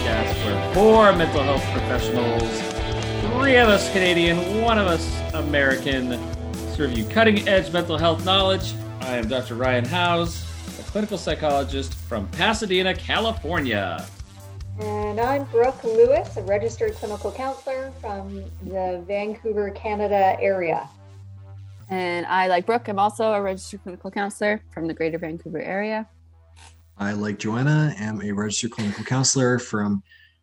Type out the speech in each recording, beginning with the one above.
podcast where four mental health professionals, three of us Canadian, one of us American, serve you cutting edge mental health knowledge. I am Dr. Ryan Howes, a clinical psychologist from Pasadena, California. And I'm Brooke Lewis, a registered clinical counselor from the Vancouver, Canada area. And I, like Brooke, I'm also a registered clinical counselor from the greater Vancouver area. I, like Joanna, I am a registered clinical counselor from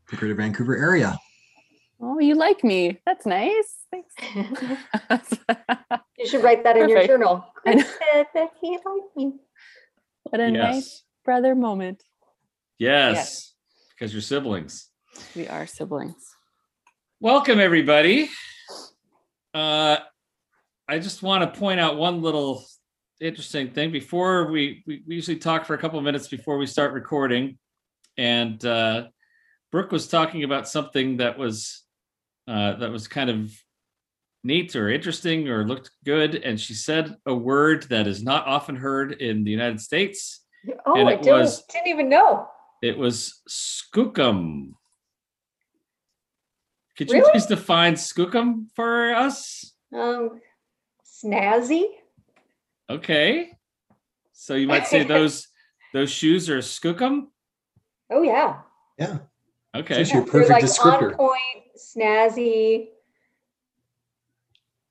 the greater Vancouver area. Oh, you like me. That's nice. Thanks. You should write that in your journal. I said that he liked me. what a nice brother moment. Yes, Yes. because you're siblings. We are siblings. Welcome, everybody. Uh, I just want to point out one little interesting thing before we, we, we usually talk for a couple of minutes before we start recording. And uh, Brooke was talking about something that was uh, that was kind of neat or interesting or looked good. And she said a word that is not often heard in the United States. Oh, And I didn't, was- didn't even know. It was skookum. Could you Really? please define skookum for us? Um, snazzy. Okay. So you might say those those shoes are skookum. Oh yeah. Yeah. Okay. It's your perfect like descriptor. on point, snazzy,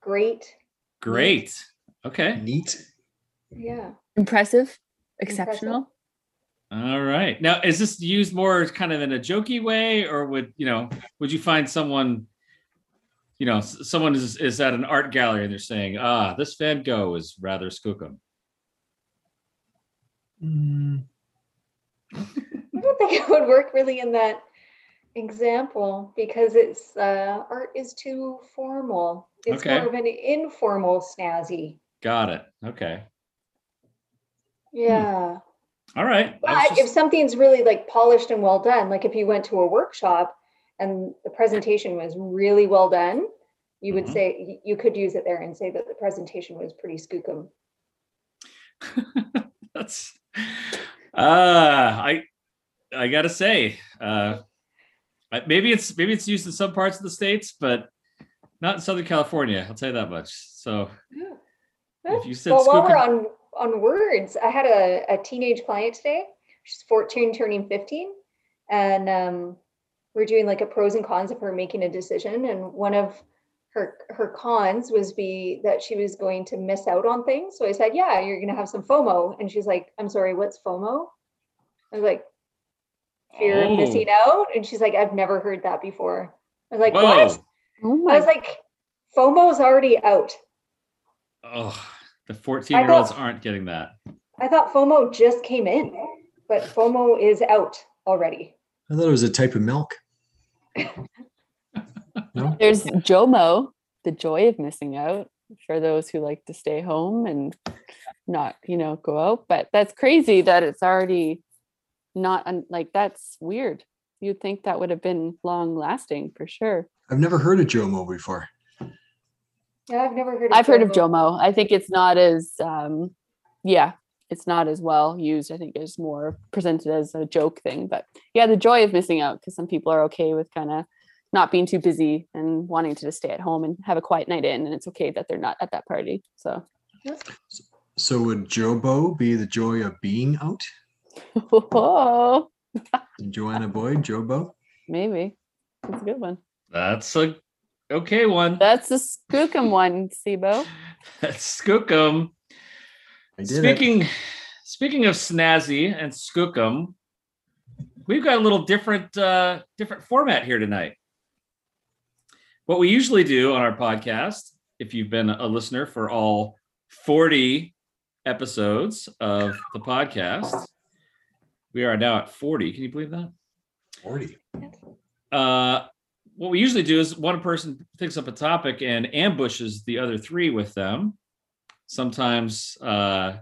great. Great. Okay. Neat. Yeah. Impressive, Impressive. exceptional. All right. Now, is this used more kind of in a jokey way, or would you know? Would you find someone, you know, someone is is at an art gallery and they're saying, "Ah, this Van Gogh is rather skookum." Mm, I don't think it would work really in that example because it's uh, art is too formal. It's Okay. more of an informal snazzy. Got it. Okay. Yeah. All right. But was if something's really like polished and well done, like if you went to a workshop and the presentation was really well done, you would Mhm. say you could use it there and say that the presentation was pretty skookum. That's uh I I gotta say, uh maybe it's maybe it's used in some parts of the states, but not in Southern California. I'll tell you that much. So if you said well, while we're on on words, I had a, a teenage client today. She's 14, turning 15, and um, we're doing like a pros and cons of her making a decision. And one of her her cons was be that she was going to miss out on things. So I said, "Yeah, you're going to have some FOMO." And she's like, "I'm sorry, what's FOMO?" I was like, "Fear Oh. of missing oh. out." And she's like, "I've never heard that before." I was like, whoa, "What?" Oh I was like, "FOMO's already out." oh, the 14 year olds aren't getting that. I thought FOMO just came in, but FOMO is out already. I thought it was a type of milk. No? There's JOMO, the joy of missing out for those who like to stay home and not, you know, go out. But that's crazy that it's already not un- like that's weird. You'd think that would have been long lasting for sure. I've never heard of Jomo before. Yeah, I've never heard. Of I've heard of JOMO. I think it's not as, um, yeah, it's not as well used. I think it's more presented as a joke thing. But yeah, the joy of missing out because some people are okay with kind of not being too busy and wanting to just stay at home and have a quiet night in, and it's okay that they're not at that party. So, So would Jobo be the joy of being out? oh, And Joanna Boyd, Jobo? maybe that's a good one. That's a okay one. That's a skookum one, Sibo. That's skookum. Did it. Speaking speaking of snazzy and skookum, we've got a little different uh, different format here tonight. What we usually do on our podcast, if you've been a listener for all 40 episodes of the podcast, we are now at 40. Can you believe that? 40. uh, what we usually do is one person picks up a topic and ambushes the other three with them. Sometimes uh,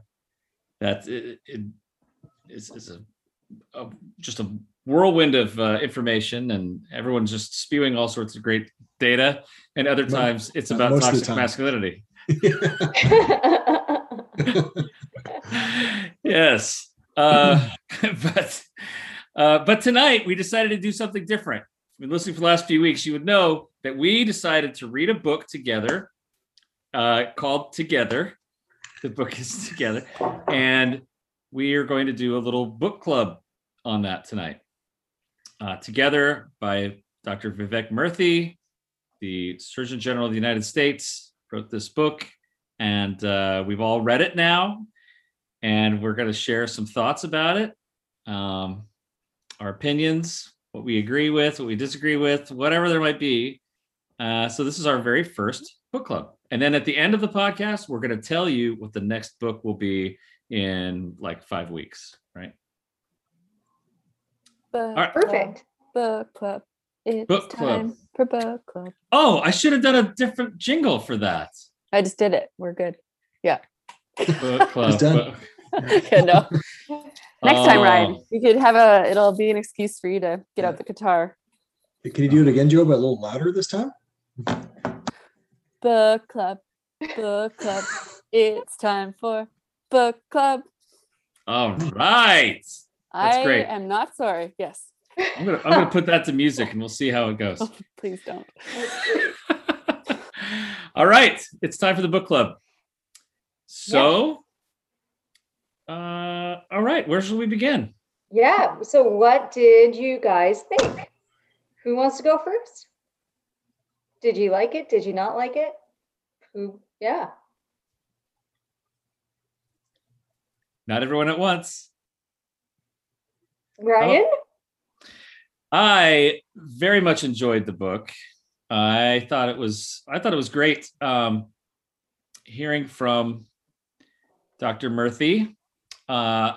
that it, it is, is a, a just a whirlwind of uh, information, and everyone's just spewing all sorts of great data. And other times, it's uh, about toxic masculinity. yes. Uh, but uh, but tonight we decided to do something different. If you've been listening for the last few weeks, you would know that we decided to read a book together uh, called Together. The book is Together. And we are going to do a little book club on that tonight. Uh, together by Dr. Vivek Murthy, the Surgeon General of the United States, wrote this book. And uh, we've all read it now. And we're going to share some thoughts about it, um, our opinions, what we agree with, what we disagree with, whatever there might be. Uh, so, this is our very first book club. And then at the end of the podcast, we're going to tell you what the next book will be in like five weeks, right? Book right. Perfect. Book club. It's Book club. time for book club. Oh, I should have done a different jingle for that. I just did it. We're good. Yeah. Book club. It's done. book- yeah, no. Next time, oh. Ryan, Oh, you could have a. It'll be an excuse for you to get out the guitar. Can you do it again, Joe, but a little louder this time? Book club. Book club. It's time for book club. All right. I great. I am not sorry. Yes. I'm gonna I'm gonna put that to music and we'll see how it goes. Oh, please don't. All right, it's time for the book club. So, uh, all right, where should we begin? Yeah. So, what did you guys think? Who wants to go first? Did you like it? Did you not like it? Who? Yeah. Not everyone at once. Ryan? I very much enjoyed the book. I thought it was I thought it was great um, hearing from Dr. Murthy. Uh,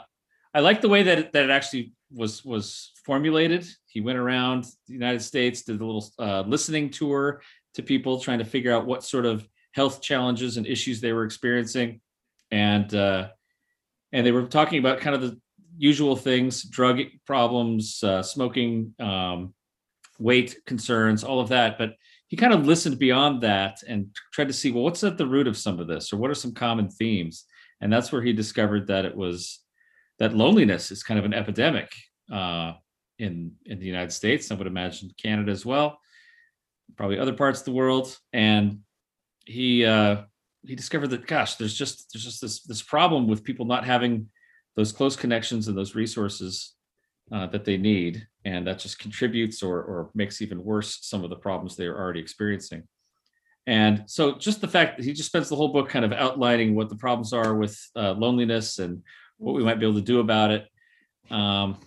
I like the way that it, that it actually was was formulated. He went around the United States, did a little uh, listening tour to people, trying to figure out what sort of health challenges and issues they were experiencing, and uh, and they were talking about kind of the usual things drug problems uh, smoking um, weight concerns all of that. But he kind of listened beyond that and tried to see well what's at the root of some of this? Or what are some common themes? And that's where he discovered that it was that loneliness is kind of an epidemic uh, in in the united states. I would imagine canada as well probably other parts of the world and he uh, he discovered that gosh there's just there's just this this problem with people not having those close connections and those resources uh, that they need, and that just contributes or or makes even worse some of the problems they are already experiencing. And so, just the fact that he just spends the whole book kind of outlining what the problems are with uh, loneliness and what we might be able to do about it. Um,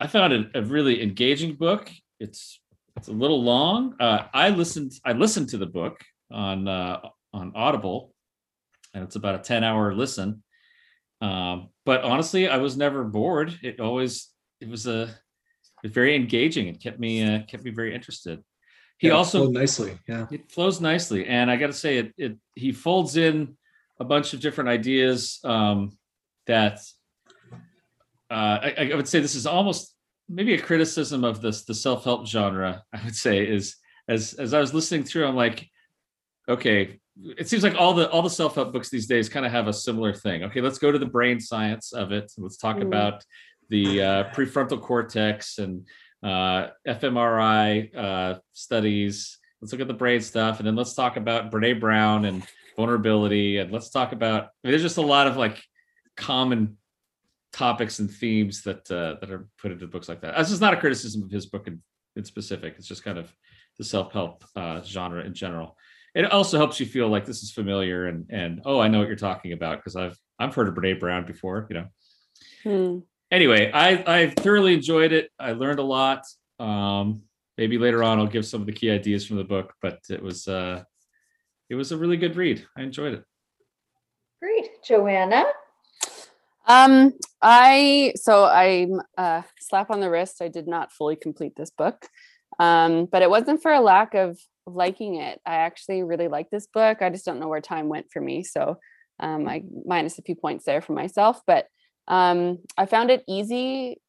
I found it a really engaging book. It's it's a little long. Uh, I listened I listened to the book on uh, on Audible, and it's about a ten hour listen. Um, but honestly, I was never bored. It always it was a it was very engaging. It kept me uh, kept me very interested. He Yeah, also nicely. Yeah. it flows nicely, and I got to say it it he folds in a bunch of different ideas um, that uh, I, I would say this is almost maybe a criticism of this the self help genre. I would say is as as I was listening through, I'm like, okay, it seems like all the all the self help books these days kind of have a similar thing. Okay, let's go to the brain science of it. Let's talk Mm. about the uh, prefrontal cortex and uh, fMRI uh, studies. Let's look at the brain stuff, and then let's talk about Brene Brown and vulnerability, and let's talk about. I mean, there's just a lot of like common topics and themes that uh, that are put into books like that. This is not a criticism of his book in, in specific. It's just kind of the self help uh, genre in general. It also helps you feel like this is familiar and and oh, I know what you're talking about because I've I've heard of Brene Brown before. You know. Hmm. Anyway, I I thoroughly enjoyed it. I learned a lot. Um, maybe later on I'll give some of the key ideas from the book, but it was uh, it was a really good read. I enjoyed it. Great. Joanna? Um, I so I'm uh slap on the wrist. I did not fully complete this book. Um, but it wasn't for a lack of liking it. I actually really like this book. I just don't know where time went for me. So um I minus a few points there for myself, but um I found it easy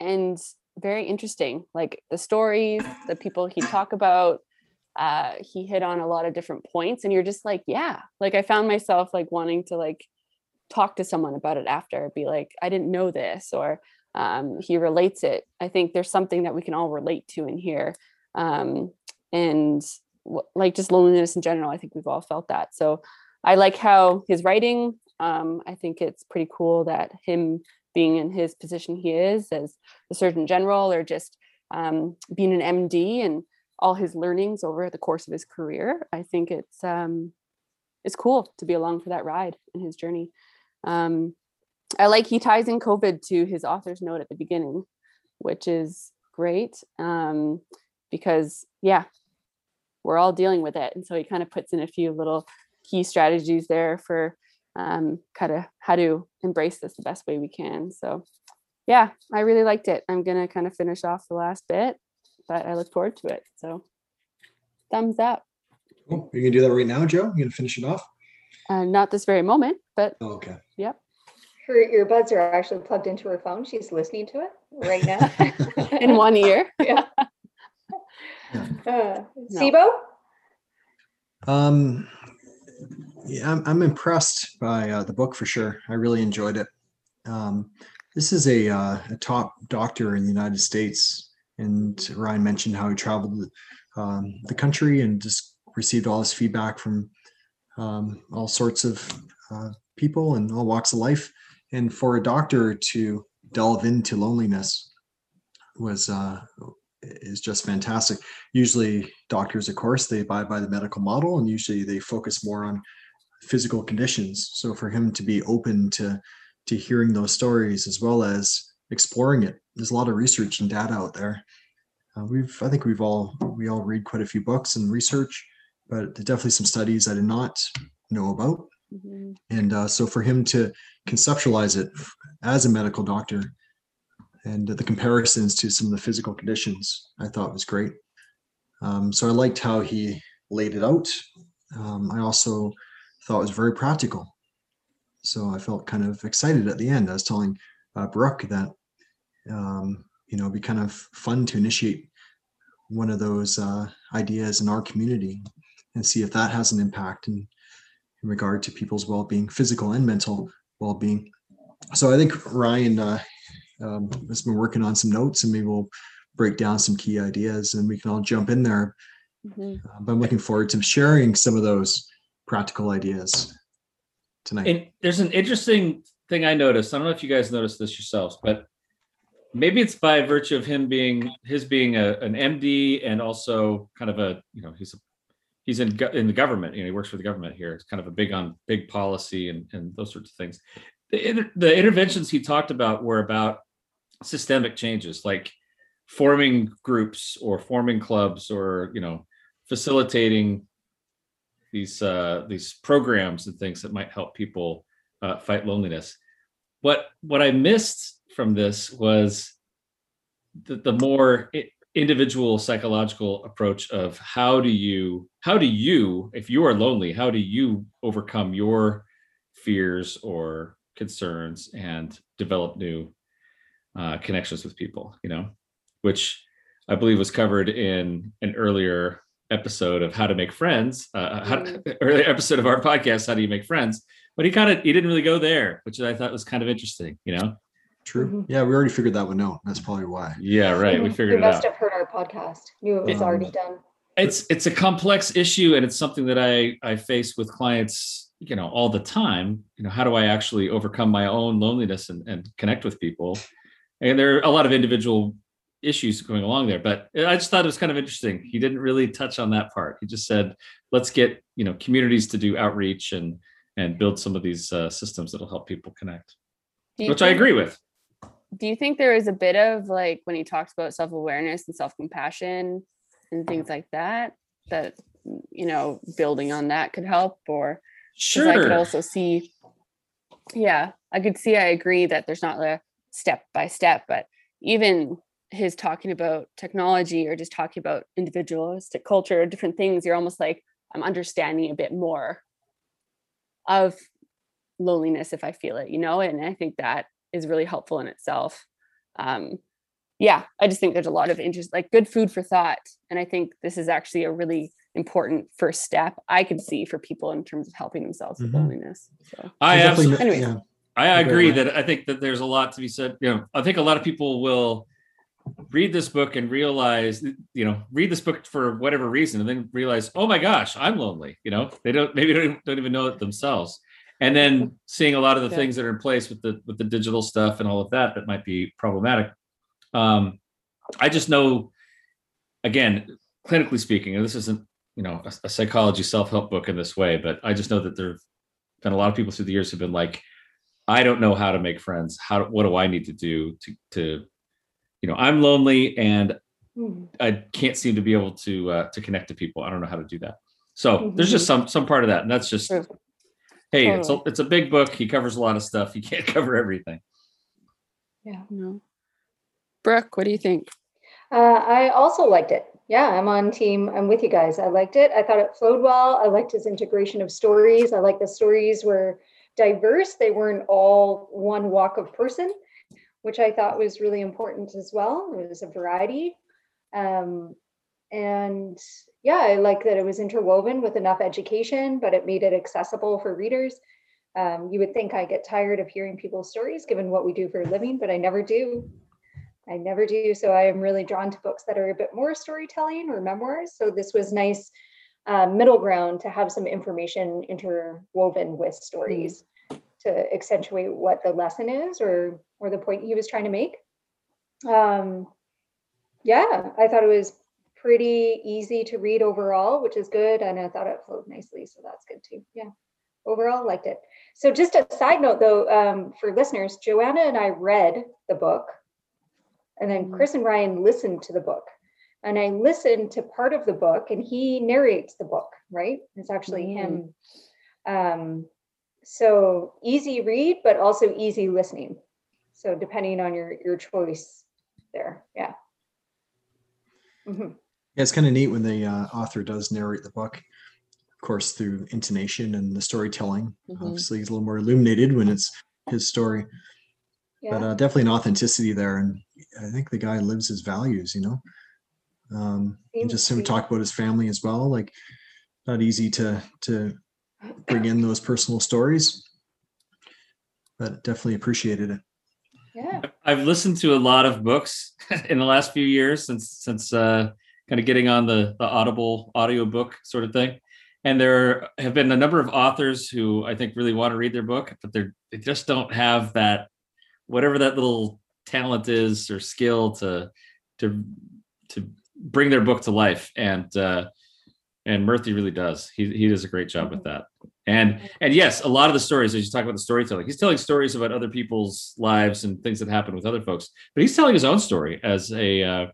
and very interesting. Like the stories, the people he talk about, uh he hit on a lot of different points and you're just like, yeah. Like I found myself like wanting to like talk to someone about it after be like i didn't know this or um, he relates it. I think there's something that we can all relate to in here um, and w- like just loneliness in general i think we've all felt that. So i like how his writing um, i think it's pretty cool that him being in his position he is as the surgeon general or just um, being an md and all his learnings over the course of his career i think it's um, it's cool to be along for that ride in his journey um, I like he ties in COVID to his author's note at the beginning, which is great um, because, yeah, we're all dealing with it. And so he kind of puts in a few little key strategies there for um, kind of how to embrace this the best way we can. So, yeah, I really liked it. I'm going to kind of finish off the last bit, but I look forward to it. So, thumbs up. Cool. Are you gonna do that right now, Joe? You gonna finish it off? Uh, not this very moment, but Oh, okay. yep. Her earbuds are actually plugged into her phone. She's listening to it right now. In one ear. Yeah. Uh, Sibo? Um, yeah, I'm, I'm impressed by uh, the book for sure. I really enjoyed it. Um, this is a, uh, a top doctor in the United States, and Ryan mentioned how he traveled um, the country and just received all this feedback from um, all sorts of uh, people and all walks of life. And for a doctor to delve into loneliness was uh, is just fantastic. Usually doctors of course they abide by the medical model and usually they focus more on physical conditions. So for him to be open to to hearing those stories as well as exploring it there's a lot of research and data out there. Uh, we've i think we've all we all read quite a few books and research but definitely some studies i did not know about Mhm. and uh, so for him to conceptualize it as a medical doctor and the comparisons to some of the physical conditions I thought was great. Um, so I liked how he laid it out. Um, I also thought it was very practical. So I felt kind of excited at the end. I was telling uh, Brooke that, um, you know, it'd be kind of fun to initiate one of those uh, ideas in our community and see if that has an impact in, in regard to people's well-being, physical and mental well-being. So I think Ryan uh, um, has been working on some notes and maybe we'll break down some key ideas and we can all jump in there. Mhm. Uh, but I'm looking forward to sharing some of those practical ideas tonight. And there's an interesting thing I noticed. I don't know if you guys noticed this yourselves, but maybe it's by virtue of him being his being a, an MD and also kind of a you know he's a, he's in in the government. You know, he works for the government here. It's kind of a big on big policy and and those sorts of things. The the interventions he talked about were about systemic changes, like forming groups or forming clubs or you know facilitating these uh, these programs and things that might help people uh, fight loneliness. What what I missed from this was the, the more i- individual psychological approach of how do you how do you if you are lonely how do you overcome your fears or concerns and develop new uh, connections with people you know? Which i believe was covered in an earlier episode of how to make friends uh, how, earlier episode of our podcast how do you make friends? But he kind of he didn't really go there which i thought was kind of interesting you know True. Mhm. Yeah, we already figured that one out. That's probably why. yeah right we Mhm. figured You it must have heard our podcast. Knew it was Yeah. already done. it's it's a complex issue and it's something that i i face with clients you know all the time you know how do i actually overcome my own loneliness and, and connect with people and there are a lot of individual issues going along there but i just thought it was kind of interesting he didn't really touch on that part he just said let's get you know communities to do outreach and and build some of these uh, systems that'll help people connect Do you which i agree with do you think there is a bit of like when he talks about self-awareness and self-compassion and things like that that you know building on that could help? Or 'cause i could also see yeah i could see i agree that there's not a step by step but even his talking about technology or just talking about individualistic culture or different things you're almost like i'm understanding a bit more of loneliness if i feel it you know? And i think that is really helpful in itself um yeah i just think there's a lot of interest like good food for thought and i think this is actually a really important first step I could see for people in terms of helping themselves with Mhm. loneliness. So I absolutely, definitely Anyways. yeah. I agree ahead. that I think that there's a lot to be said. You know, I think a lot of people will read this book and realize, you know, read this book for whatever reason, and then realize, oh my gosh, I'm lonely. You know, they don't maybe don't, don't even know it themselves. And then seeing a lot of the Yeah. things that are in place with the with the digital stuff and all of that that might be problematic. Um, I just know, again, clinically speaking, and this isn't you know a, a psychology self help book in this way, but I just know that there've been a lot of people through the years who've been like, I don't know how to make friends. How what do I need to do to to you know I'm lonely and Mhm. I can't seem to be able to uh, to connect to people. I don't know how to do that. So there's just some some part of that, and that's just True. Hey, it's a, it's a big book. He covers a lot of stuff. He can't cover everything. Yeah. No. Brooke, what do you think? Uh, I also liked it. Yeah, I'm on team. I'm with you guys. I liked it. I thought it flowed well. I liked his integration of stories. I like the stories were diverse. They weren't all one walk of person, which I thought was really important as well. There was a variety. Um, and yeah, I like that it was interwoven with enough education, but it made it accessible for readers. Um, you would think I get tired of hearing people's stories given what we do for a living, but I never do. I never do. So I am really drawn to books that are a bit more storytelling or memoirs. So this was nice uh, middle ground to have some information interwoven with stories to accentuate what the lesson is or or the point he was trying to make. Um, yeah, I thought it was pretty easy to read overall, which is good, and I thought it flowed nicely, so that's good too. Yeah, overall liked it. So just a side note though, um, for listeners, Joanna and I read the book and then Mhm. Chris and Ryan listened to the book. And I listened to part of the book and he narrates the book, right? It's actually him. Um, so easy read, but also easy listening. So depending on your your choice there. Yeah. Mhm. Yeah, it's kind of neat when the uh, author does narrate the book, of course, through intonation and the storytelling. Mhm. Obviously, he's a little more illuminated when it's his story, but uh, definitely an authenticity there. And I think the guy lives his values, you know. Um, and just to him talk about his family as well. Like, not easy to to bring in those personal stories, but definitely appreciated it. yeah. I've listened to a lot of books in the last few years since since uh, kind of getting on the the Audible audiobook sort of thing. And there have been a number of authors who I think really want to read their book, but they're they just don't have that whatever that little talent is or skill to to to bring their book to life. And uh, and Murthy really does. He he does a great job with that. And and yes, a lot of the stories, as you talk about the storytelling, he's telling stories about other people's lives and things that happen with other folks. But he's telling his own story as a uh,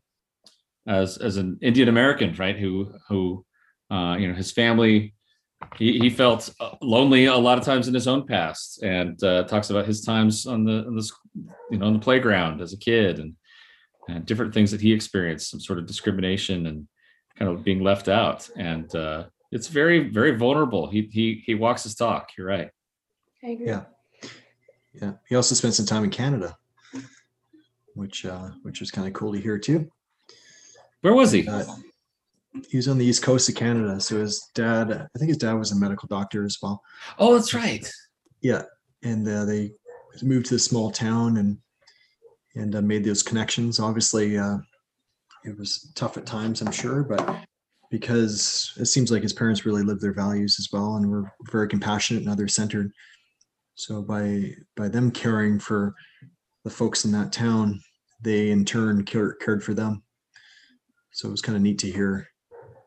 as as an Indian American, right? Who who uh, you know his family. He, he felt uh, lonely a lot of times in his own past, and uh, talks about his times on the on the you know on the playground as a kid, and, and different things that he experienced, some sort of discrimination and kind of being left out. And uh, it's very very vulnerable. He he he walks his talk. You're right. I agree. Yeah. Yeah. He also spent some time in Canada, which uh, which was kind of cool to hear too. Where was he? Uh, he was on the east coast of Canada. So his dad, I think his dad was a medical doctor as well. Oh, that's right. Yeah, and uh, they moved to this small town and and uh, made those connections. Obviously, uh, it was tough at times, I'm sure, but because it seems like his parents really lived their values as well and were very compassionate and other centered. So by by them caring for the folks in that town, they in turn care, cared for them. So it was kind of neat to hear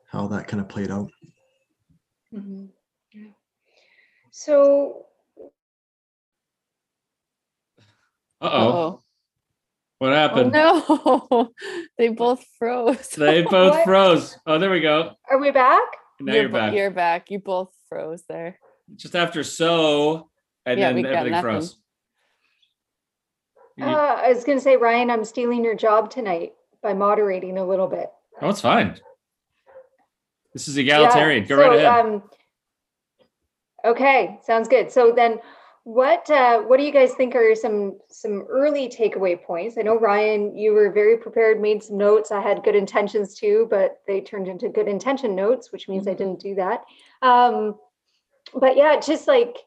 how that kind of played out. Mhm. Yeah. So Uh oh. Oh What happened? no, they both froze. They both What? froze. Oh, there we go. are we back? Now you're, you're, back. You're back. You both froze there. Just after so, and Yeah, then everything froze. Uh, I was going to say, Ryan, I'm stealing your job tonight by moderating a little bit. oh, it's fine. This is egalitarian. Yeah, Go right ahead. Um, okay, sounds good. So then What uh, what do you guys think are some some early takeaway points? I know Ryan, you were very prepared, made some notes. I had good intentions too, but they turned into good intention notes, which means I didn't do that. Um, but yeah, just like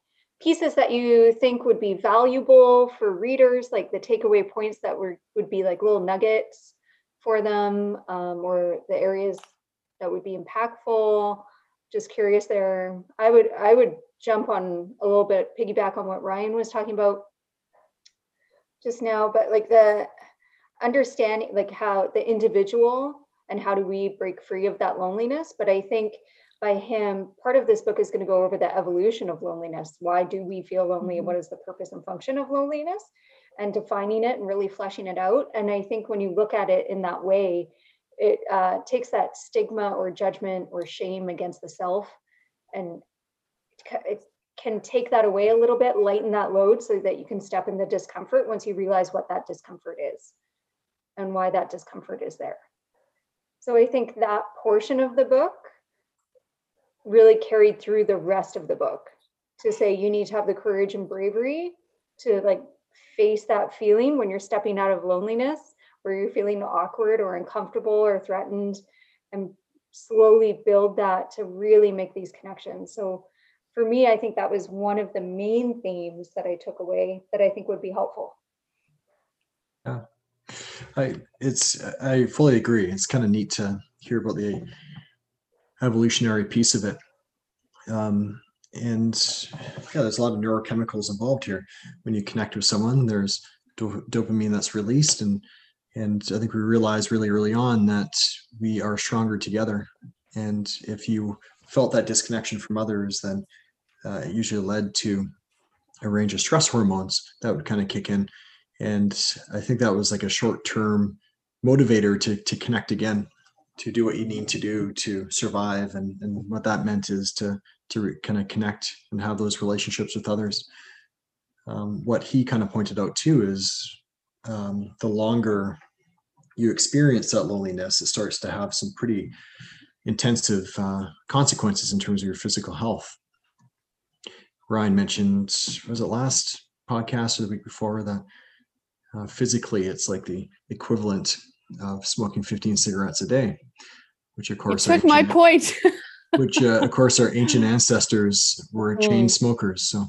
pieces that you think would be valuable for readers, like the takeaway points that were would be like little nuggets for them, um, or the areas that would be impactful. Just curious there. I would I would jump on a little bit, piggyback on what Ryan was talking about just now, but like the understanding, like how the individual and how do we break free of that loneliness. But I think by him, part of this book is going to go over the evolution of loneliness. Why do we feel lonely? Mhm. What is the purpose and function of loneliness? And defining it and really fleshing it out. And I think when you look at it in that way, it uh, takes that stigma or judgment or shame against the self and it can take that away a little bit, lighten that load so that you can step in the discomfort once you realize what that discomfort is and why that discomfort is there. So I think that portion of the book really carried through the rest of the book to say you need to have the courage and bravery to like face that feeling when you're stepping out of loneliness where you're feeling awkward or uncomfortable or threatened and slowly build that to really make these connections. So for me, I think that was one of the main themes that I took away that I think would be helpful. Yeah. I it's I fully agree. It's kind of neat to hear about the evolutionary piece of it. Um, and yeah, there's a lot of neurochemicals involved here. When you connect with someone, there's do- dopamine that's released, and and I think we realized really early on that we are stronger together. And if you felt that disconnection from others, then uh, it usually led to a range of stress hormones that would kind of kick in and i think that was like a short term motivator to to connect again to do what you need to do to survive and and what that meant is to to re- kind of connect and have those relationships with others um, what he kind of pointed out too is um, the longer you experience that loneliness it starts to have some pretty intensive uh, consequences in terms of your physical health ryan mentioned was it last podcast or the week before that uh, physically it's like the equivalent of smoking 15 cigarettes a day which of course our took my point. which uh, of course our ancient ancestors were chain Mm. smokers so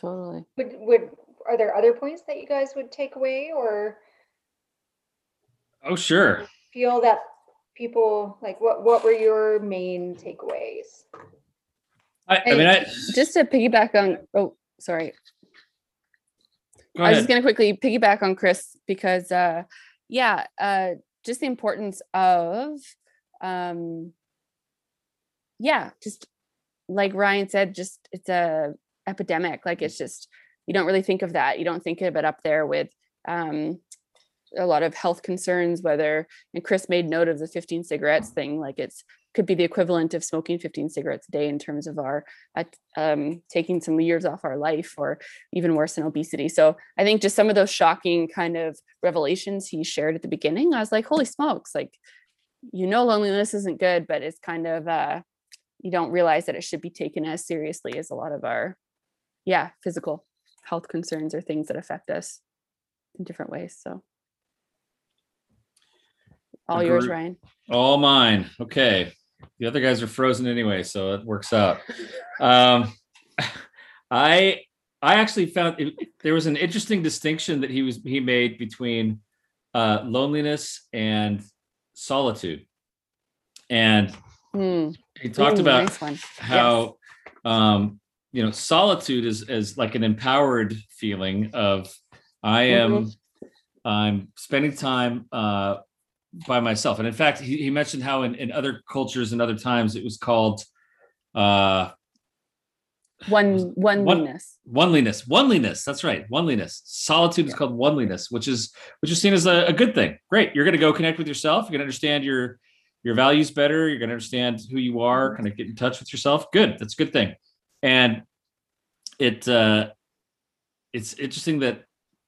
totally. Would, would, are there other points that you guys would take away or Oh, sure. feel that people, like what, what were your main takeaways? I, I mean, I Just to piggyback on, oh, sorry. go I was just going to quickly piggyback on Chris because, uh, yeah, uh, just the importance of, um, yeah, just like Ryan said, just it's a epidemic. Like it's just you don't really think of that. You don't think of it up there with um, a lot of health concerns. Whether and Chris made note of the 15 cigarettes thing. Like it's could be the equivalent of smoking 15 cigarettes a day in terms of our uh, um, taking some years off our life, or even worse than obesity. So I think just some of those shocking kind of revelations he shared at the beginning, I was like, holy smokes, like, you know, loneliness isn't good, but it's kind of, uh, you don't realize that it should be taken as seriously as a lot of our, yeah, physical health concerns or things that affect us in different ways. So all yours, Ryan. All mine. Okay. The other guys are frozen anyway, so it works out. Um, I I actually found it, there was an interesting distinction that he was he made between uh, loneliness and solitude, and Hmm. he talked Ooh, about nice how um, you know solitude is is like an empowered feeling of I am I'm spending time uh, by myself. And in fact, he, he mentioned how in, in other cultures and other times it was called uh, One oneliness. oneliness. Oneliness. That's right. Oneliness. Solitude is called oneliness, which is which is seen as a, a good thing. Great. You're going to go connect with yourself. You're going to understand your your values better. You're going to understand who you are. Kind of get in touch with yourself. Good. That's a good thing. And it uh, it's interesting that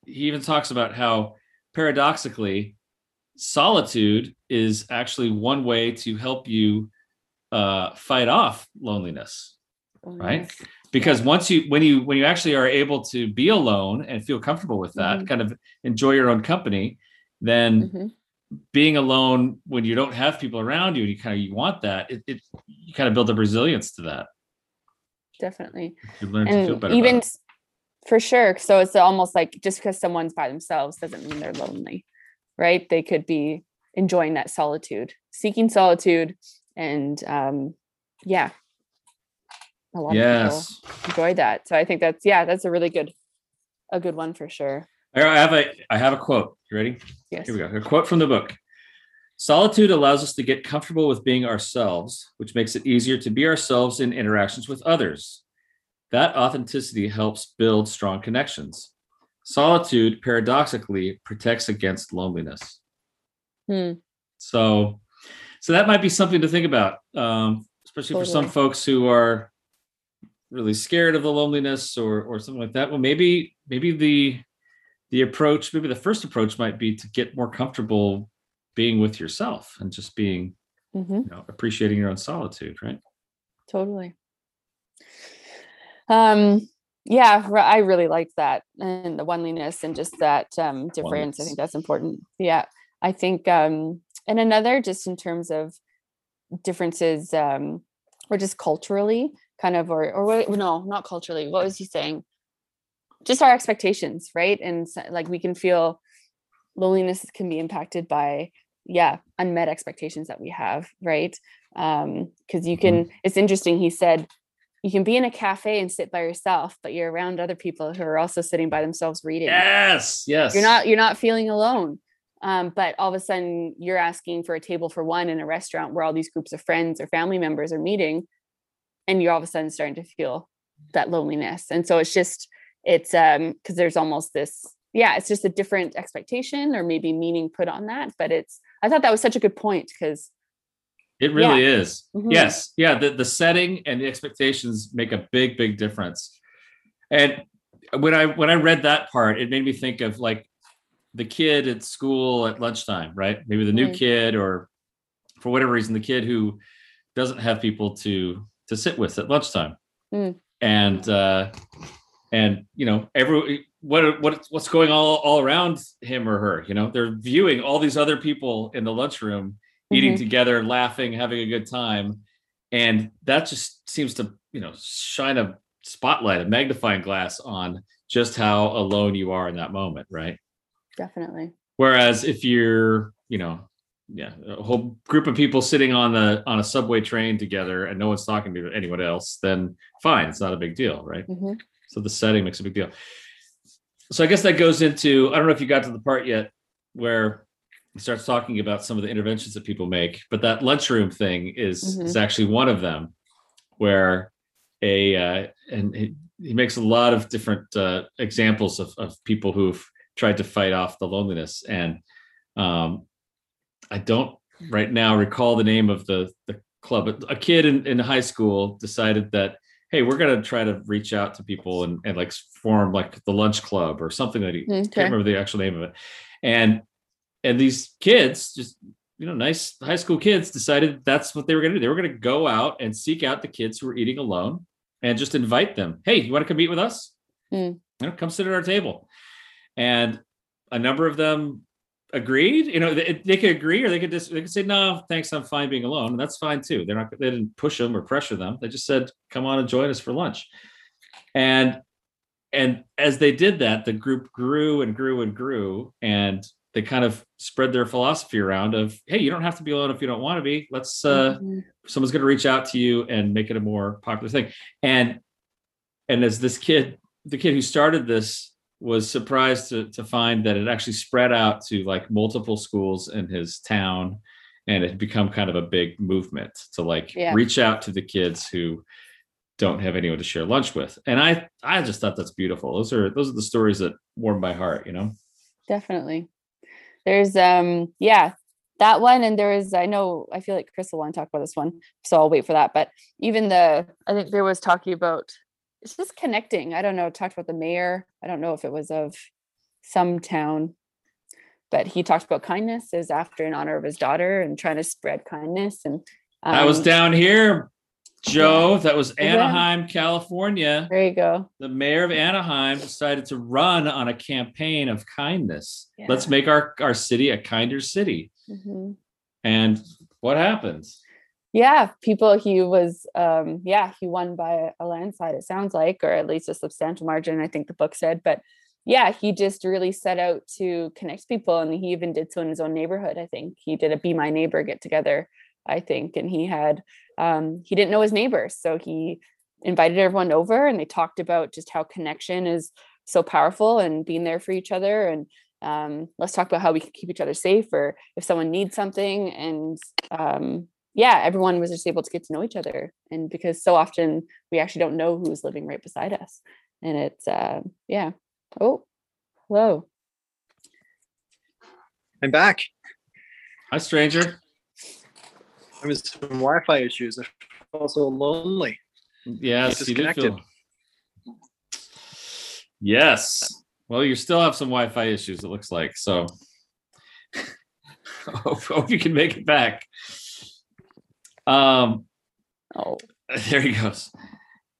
he even talks about how paradoxically solitude is actually one way to help you uh, fight off loneliness Loneliness. because once you when you when you actually are able to be alone and feel comfortable with that Mhm. kind of enjoy your own company then Mhm. being alone when you don't have people around you and you kind of you want that it, it you kind of build up resilience to that Definitely. you learn to feel better even for sure so it's almost like just because someone's by themselves doesn't mean they're lonely right they could be enjoying that solitude seeking solitude and um yeah a lot of yes people enjoy that so i think that's yeah that's a really good a good one for sure i have a i have a quote you ready yes Here we go. A quote from the book. Solitude allows us to get comfortable with being ourselves, which makes it easier to be ourselves in interactions with others. That authenticity helps build strong connections. Solitude, paradoxically, protects against loneliness. Hmm. So, so that might be something to think about, um, especially for some folks who are really scared of the loneliness or or something like that. Well, maybe maybe the the approach, maybe the first approach might be to get more comfortable being with yourself and just being, hmm you know, appreciating your own solitude, right? totally um yeah i really liked that and the oneliness and just that um difference i think that's important yeah. I think um and another just in terms of differences um or just culturally kind of or or what no not culturally what was he saying? Just our expectations right? And like we can feel loneliness can be impacted by yeah unmet expectations that we have right? Um because you can it's interesting he said you can be in a cafe and sit by yourself but you're around other people who are also sitting by themselves reading. Yes, yes. you're not you're not feeling alone. Um, but all of a sudden you're asking for a table for one in a restaurant where all these groups of friends or family members are meeting and you're all of a sudden starting to feel that loneliness. And so it's just it's um because there's almost this yeah it's just a different expectation or maybe meaning put on that but it's i thought that was such a good point because It really is. Mhm. Yes. Yeah. The, the setting and the expectations make a big, big difference. And when I when I read that part, it made me think of like the kid at school at lunchtime, right? Maybe the new Mm. kid or for whatever reason, the kid who doesn't have people to to sit with at lunchtime. Mm. And uh and you know, every what what what's going all all around him or her, you know, they're viewing all these other people in the lunchroom eating Mhm. together, laughing, having a good time. And that just seems to, you know, shine a spotlight, a magnifying glass on just how alone you are in that moment, right? definitely Whereas if you're, you know, yeah, a whole group of people sitting on the on a subway train together and no one's talking to anyone else, then fine, it's not a big deal, right? Mhm. So the setting makes a big deal. So I guess that goes into I don't know if you got to the part yet where he starts talking about some of the interventions that people make, but that lunchroom thing is is actually one of them, where a uh, and he, he makes a lot of different uh, examples of of people who've tried to fight off the loneliness, and um, I don't right now recall the name of the the club. But a kid in, in high school decided that hey, we're gonna try to reach out to people and, and like form like the lunch club or something that he Okay. can't remember the actual name of it. And and these kids, just you know, nice high school kids, decided that's what they were gonna do. They were gonna go out and seek out the kids who were eating alone and just invite them. Hey, you want to come eat with us? Mm. You know, come sit at our table. And a number of them agreed. You know, they, they could agree or they could just they could say, no, thanks, I'm fine being alone. And that's fine too. They're not they didn't push them or pressure them. They just said, come on and join us for lunch. And and as they did that, the group grew and grew and grew. And they kind of spread their philosophy around of, hey, you don't have to be alone if you don't want to be. Let's uh Mhm. someone's going to reach out to you and make it a more popular thing and and as this kid the kid who started this was surprised to, to find that it actually spread out to like multiple schools in his town and it had become kind of a big movement to like Yeah. reach out to the kids who don't have anyone to share lunch with and i i just thought that's beautiful those are those are the stories that warm my heart you know definitely there's um yeah that one and there is i know i feel like chris will want to talk about this one so i'll wait for that but even the i think there was talking about it's just connecting i don't know talked about the mayor i don't know if it was of some town but he talked about kindness is after in honor of his daughter and trying to spread kindness and i was um, down here Joe, that was? Anaheim, California. There you go. The mayor of Anaheim decided to run on a campaign of kindness. Let's make our, our city a kinder city. hmm And what happens? Yeah, people. He was. Um, yeah, he won by a landslide. It sounds like, or at least a substantial margin. I think the book said, but yeah, he just really set out to connect people, and he even did so in his own neighborhood. I think he did a "Be My Neighbor" get together. I think, and he had. Um, he didn't know his neighbors, so he invited everyone over, and they talked about just how connection is so powerful and being there for each other and um, let's talk about how we can keep each other safe or if someone needs something and um, yeah everyone was just able to get to know each other and because so often we actually don't know who's living right beside us and it's uh, yeah oh hello I'm back. Hi, stranger. I was some Wi-Fi issues. I felt so lonely. Yes, you did disconnected. feel. Yes. Well, you still have some Wi-Fi issues. It looks like so. hope, hope you can make it back. Um, oh there he goes.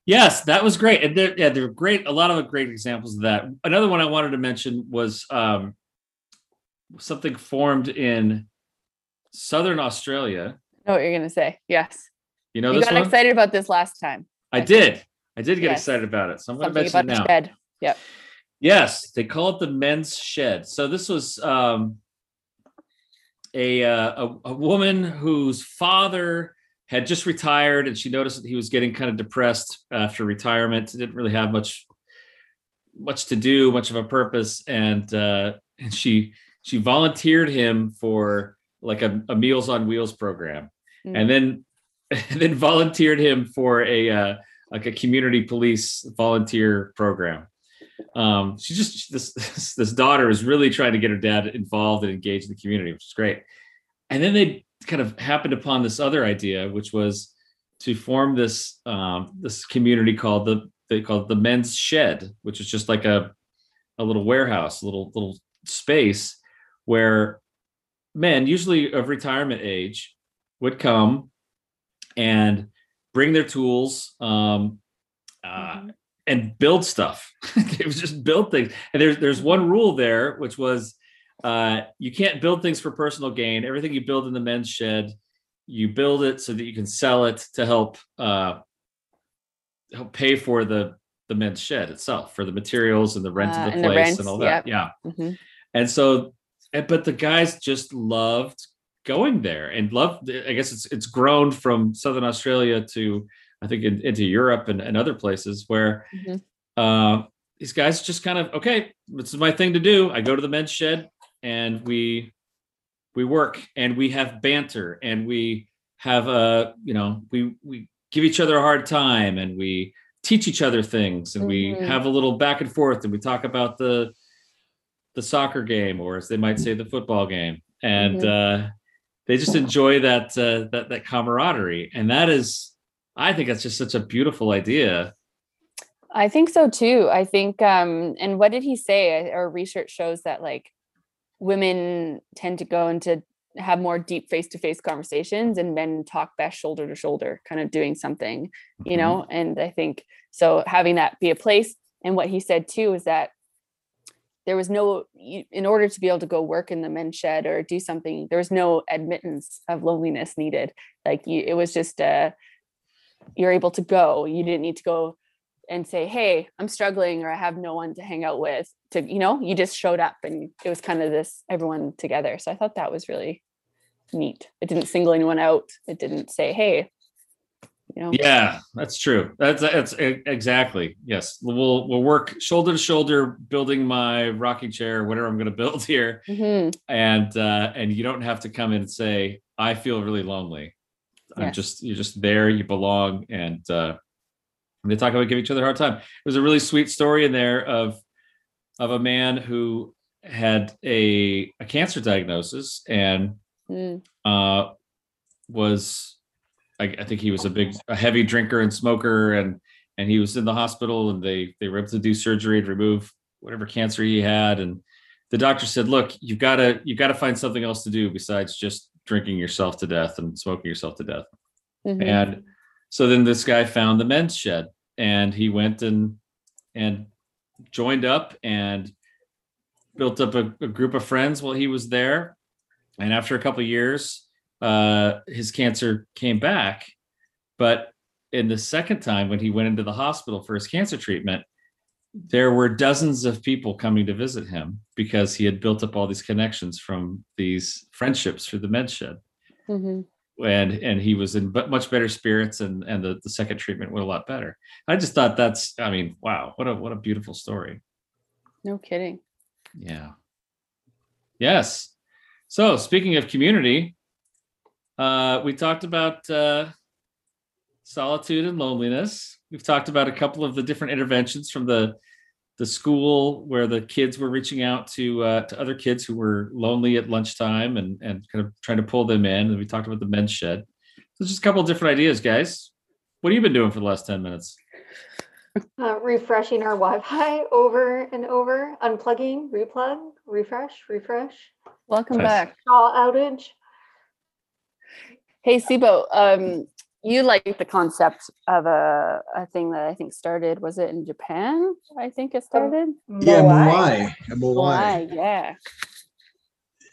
Yes, that was great, and there, yeah, there were great. A lot of great examples of that. Another one I wanted to mention was um, something formed in southern Australia. Know what you're gonna say yes You know you got one? excited about this last time I did. I did get Yes. excited about it. So I'm going to mention about it now. shed Yep. Yes, they call it the men's shed. So this was um, a, uh, a a woman whose father had just retired, and she noticed that he was getting kind of depressed after retirement. Didn't really have much much to do, much of a purpose, and uh, and she she volunteered him for like a, a Meals on Wheels program, Mm. and then and then volunteered him for a uh, like a community police volunteer program um she just this this, daughter is really trying to get her dad involved and engaged in the community which is great and then they kind of happened upon this other idea which was to form this um this community called the they called the men's shed which is just like a a little warehouse a little little space where men usually of retirement age would come and bring their tools um uh, Mhm. and build stuff. it was just build things. And there's there's one rule there, which was uh, you can't build things for personal gain. Everything you build in the men's shed, you build it so that you can sell it to help uh, help pay for the the men's shed itself, for the materials and the rent Uh, of the and the place rents, and all that. Yeah. Mhm. And so, but the guys just loved going there and love I guess it's it's grown from Southern Australia to I think in, into Europe and, and other places where Mhm. uh, these guys just kind of okay. This is my thing to do. I go to the men's shed and we we work and we have banter and we have a you know we we give each other a hard time and we teach each other things and we Mhm. have a little back and forth and we talk about the the soccer game or as they might say the football game and uh they just enjoy that uh that that camaraderie and that is i think that's just such a beautiful idea I think so too. I think, um, and what did he say? Our research shows that like women tend to go into have more deep face to face conversations and men talk best shoulder to shoulder, kind of doing something, you Mhm. know? And I think so having that be a place. And what he said too is that there was no, in order to be able to go work in the men's shed or do something, there was no admittance of loneliness needed. Like you, it was just, uh, you're able to go. You didn't need to go and say, "Hey, I'm struggling," or "I have no one to hang out with." To you know, you just showed up, and it was kind of this everyone together. So I thought that was really neat. It didn't single anyone out. It didn't say, "Hey," you know. yeah that's true that's that's exactly yes we'll we'll work shoulder to shoulder building my rocking chair whatever i'm going to build here Mhm. and uh and you don't have to come in and say i feel really lonely i'm just you're just there you belong and uh and they talk about giving each other a hard time there's a really sweet story in there of of a man who had a a cancer diagnosis and Mm. uh was I, I think he was a big a heavy drinker and smoker and and he was in the hospital and they they were able to do surgery to remove whatever cancer he had and the doctor said look you've got to you've got to find something else to do besides just drinking yourself to death and smoking yourself to death Mhm. and so then this guy found the men's shed and he went and and joined up and built up a, a group of friends while he was there. And after a couple of years, uh, his cancer came back. But in the second time, when he went into the hospital for his cancer treatment, there were dozens of people coming to visit him because he had built up all these connections from these friendships through the med shed Mhm. and and he was in much better spirits and and the, the second treatment went a lot better i just thought that's i mean wow what a what a beautiful story No kidding. yeah yes so speaking of community uh we talked about uh solitude and loneliness we've talked about a couple of the different interventions from the the school where the kids were reaching out to uh, to other kids who were lonely at lunchtime and and kind of trying to pull them in and we talked about the men's shed so just a couple of different ideas guys what have you been doing for the last 10 minutes Uh, refreshing our Wi-Fi over and over, unplugging, replug, refresh, refresh, Welcome Nice. back. all outage. Hey, Sibo, um, you like the concept of a, a thing that I think started, was it in Japan? I think it started. Yeah, Moai. Moai. Moai. Why? Yeah.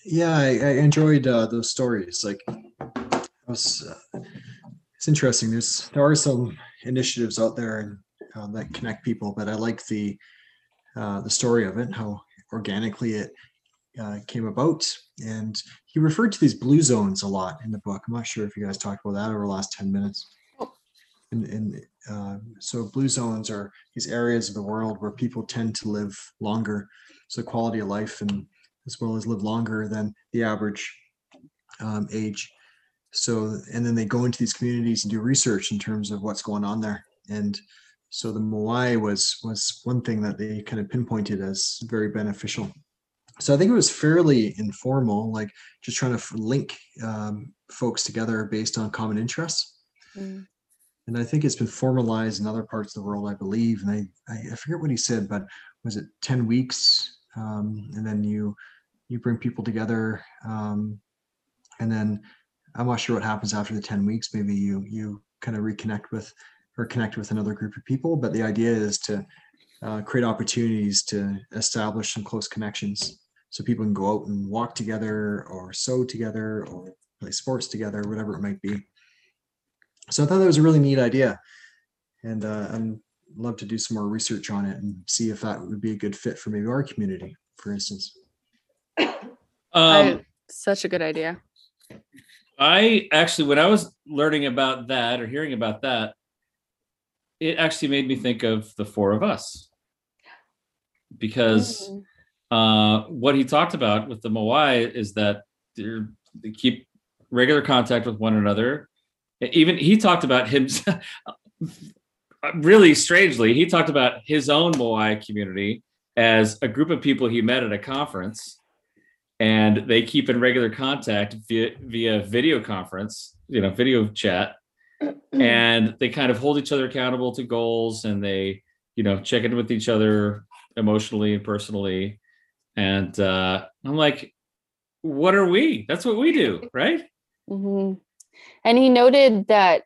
Yeah, I, I enjoyed uh, those stories. Like, it was, uh, it's interesting. There's there are some initiatives out there and uh, that connect people, but I like the uh, the story of it, how organically it uh, came about. And he referred to these blue zones a lot in the book. I'm not sure if you guys talked about that over the last ten minutes. And, and uh, so blue zones are these areas of the world where people tend to live longer, so quality of life and as well as live longer than the average um, age. So, and then they go into these communities and do research in terms of what's going on there. And so the Moai was was one thing that they kind of pinpointed as very beneficial. So I think it was fairly informal, like just trying to link um, folks together based on common interests. Mm. And I think it's been formalized in other parts of the world, I believe. And I, I, I forget what he said, but was it 10 weeks? Um, and then you you bring people together um, and then i'm not sure what happens after the 10 weeks maybe you you kind of reconnect with or connect with another group of people but the idea is to uh, create opportunities to establish some close connections so people can go out and walk together or sew together or play sports together whatever it might be so i thought that was a really neat idea and uh, i'd love to do some more research on it and see if that would be a good fit for maybe our community for instance um I, such a good idea. I actually, when I was learning about that or hearing about that, it actually made me think of the four of us because Mm. Uh, what he talked about with the Moai is that they keep regular contact with one another. Even he talked about him really strangely, he talked about his own Moai community as a group of people he met at a conference and they keep in regular contact via via video conference, you know, video chat, and they kind of hold each other accountable to goals, and they, you know, check in with each other emotionally and personally. And uh, I'm like, what are we? That's what we do, right? hmm And he noted that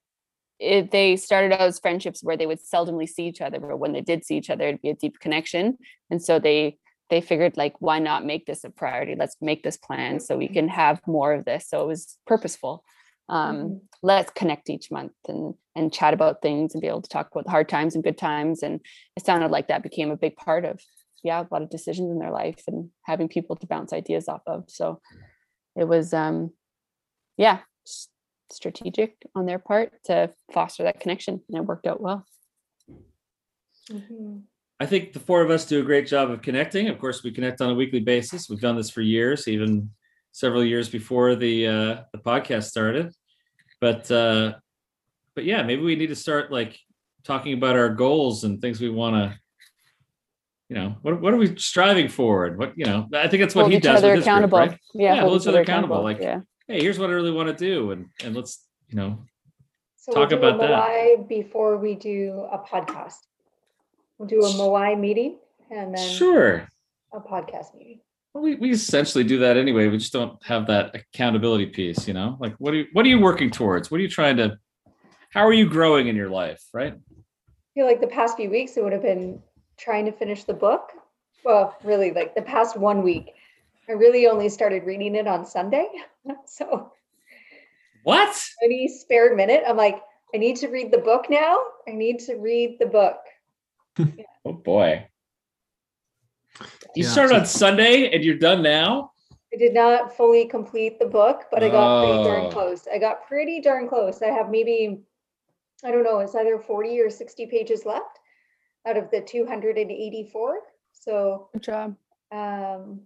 it, they started out as friendships where they would seldomly see each other, but when they did see each other, it'd be a deep connection. And so they they figured like, why not make this a priority? Let's make this plan so we can have more of this. So it was purposeful. Um, Mhm. Let's connect each month and and chat about things and be able to talk about the hard times and good times. And it sounded like that became a big part of yeah a lot of decisions in their life and having people to bounce ideas off of. So it was um yeah strategic on their part to foster that connection and it worked out well Mhm. I think the four of us do a great job of connecting. Of course, we connect on a weekly basis. We've done this for years, even several years before the uh, the podcast started. But uh, but yeah, maybe we need to start like talking about our goals and things we want to. You know, what what are we striving for? And what you know, I think that's what hold he each does other with his group, right? yeah, Yeah, hold each other accountable, like- yeah Hey, here's what I really want to do, and and let's you know, So Talk we'll do about a that. Before we do a podcast. We'll do a Moai meeting and then sure. a podcast meeting. Well, we, we essentially do that anyway. We just don't have that accountability piece, you know. Like, what are you what are you working towards? What are you trying to? how are you growing in your life, right? I feel like the past few weeks it would have been trying to finish the book. Well, really, like the past one week, I really only started reading it on Sunday. so What? any spare minute, I'm like, I need to read the book now. I need to read the book. Oh boy. You Yeah, started on Sunday and you're done now? I did not fully complete the book, but I got pretty Oh. darn close. I got pretty darn close. I have maybe, I don't know, it's either 40 or 60 pages left out of the 284. So Good job. um,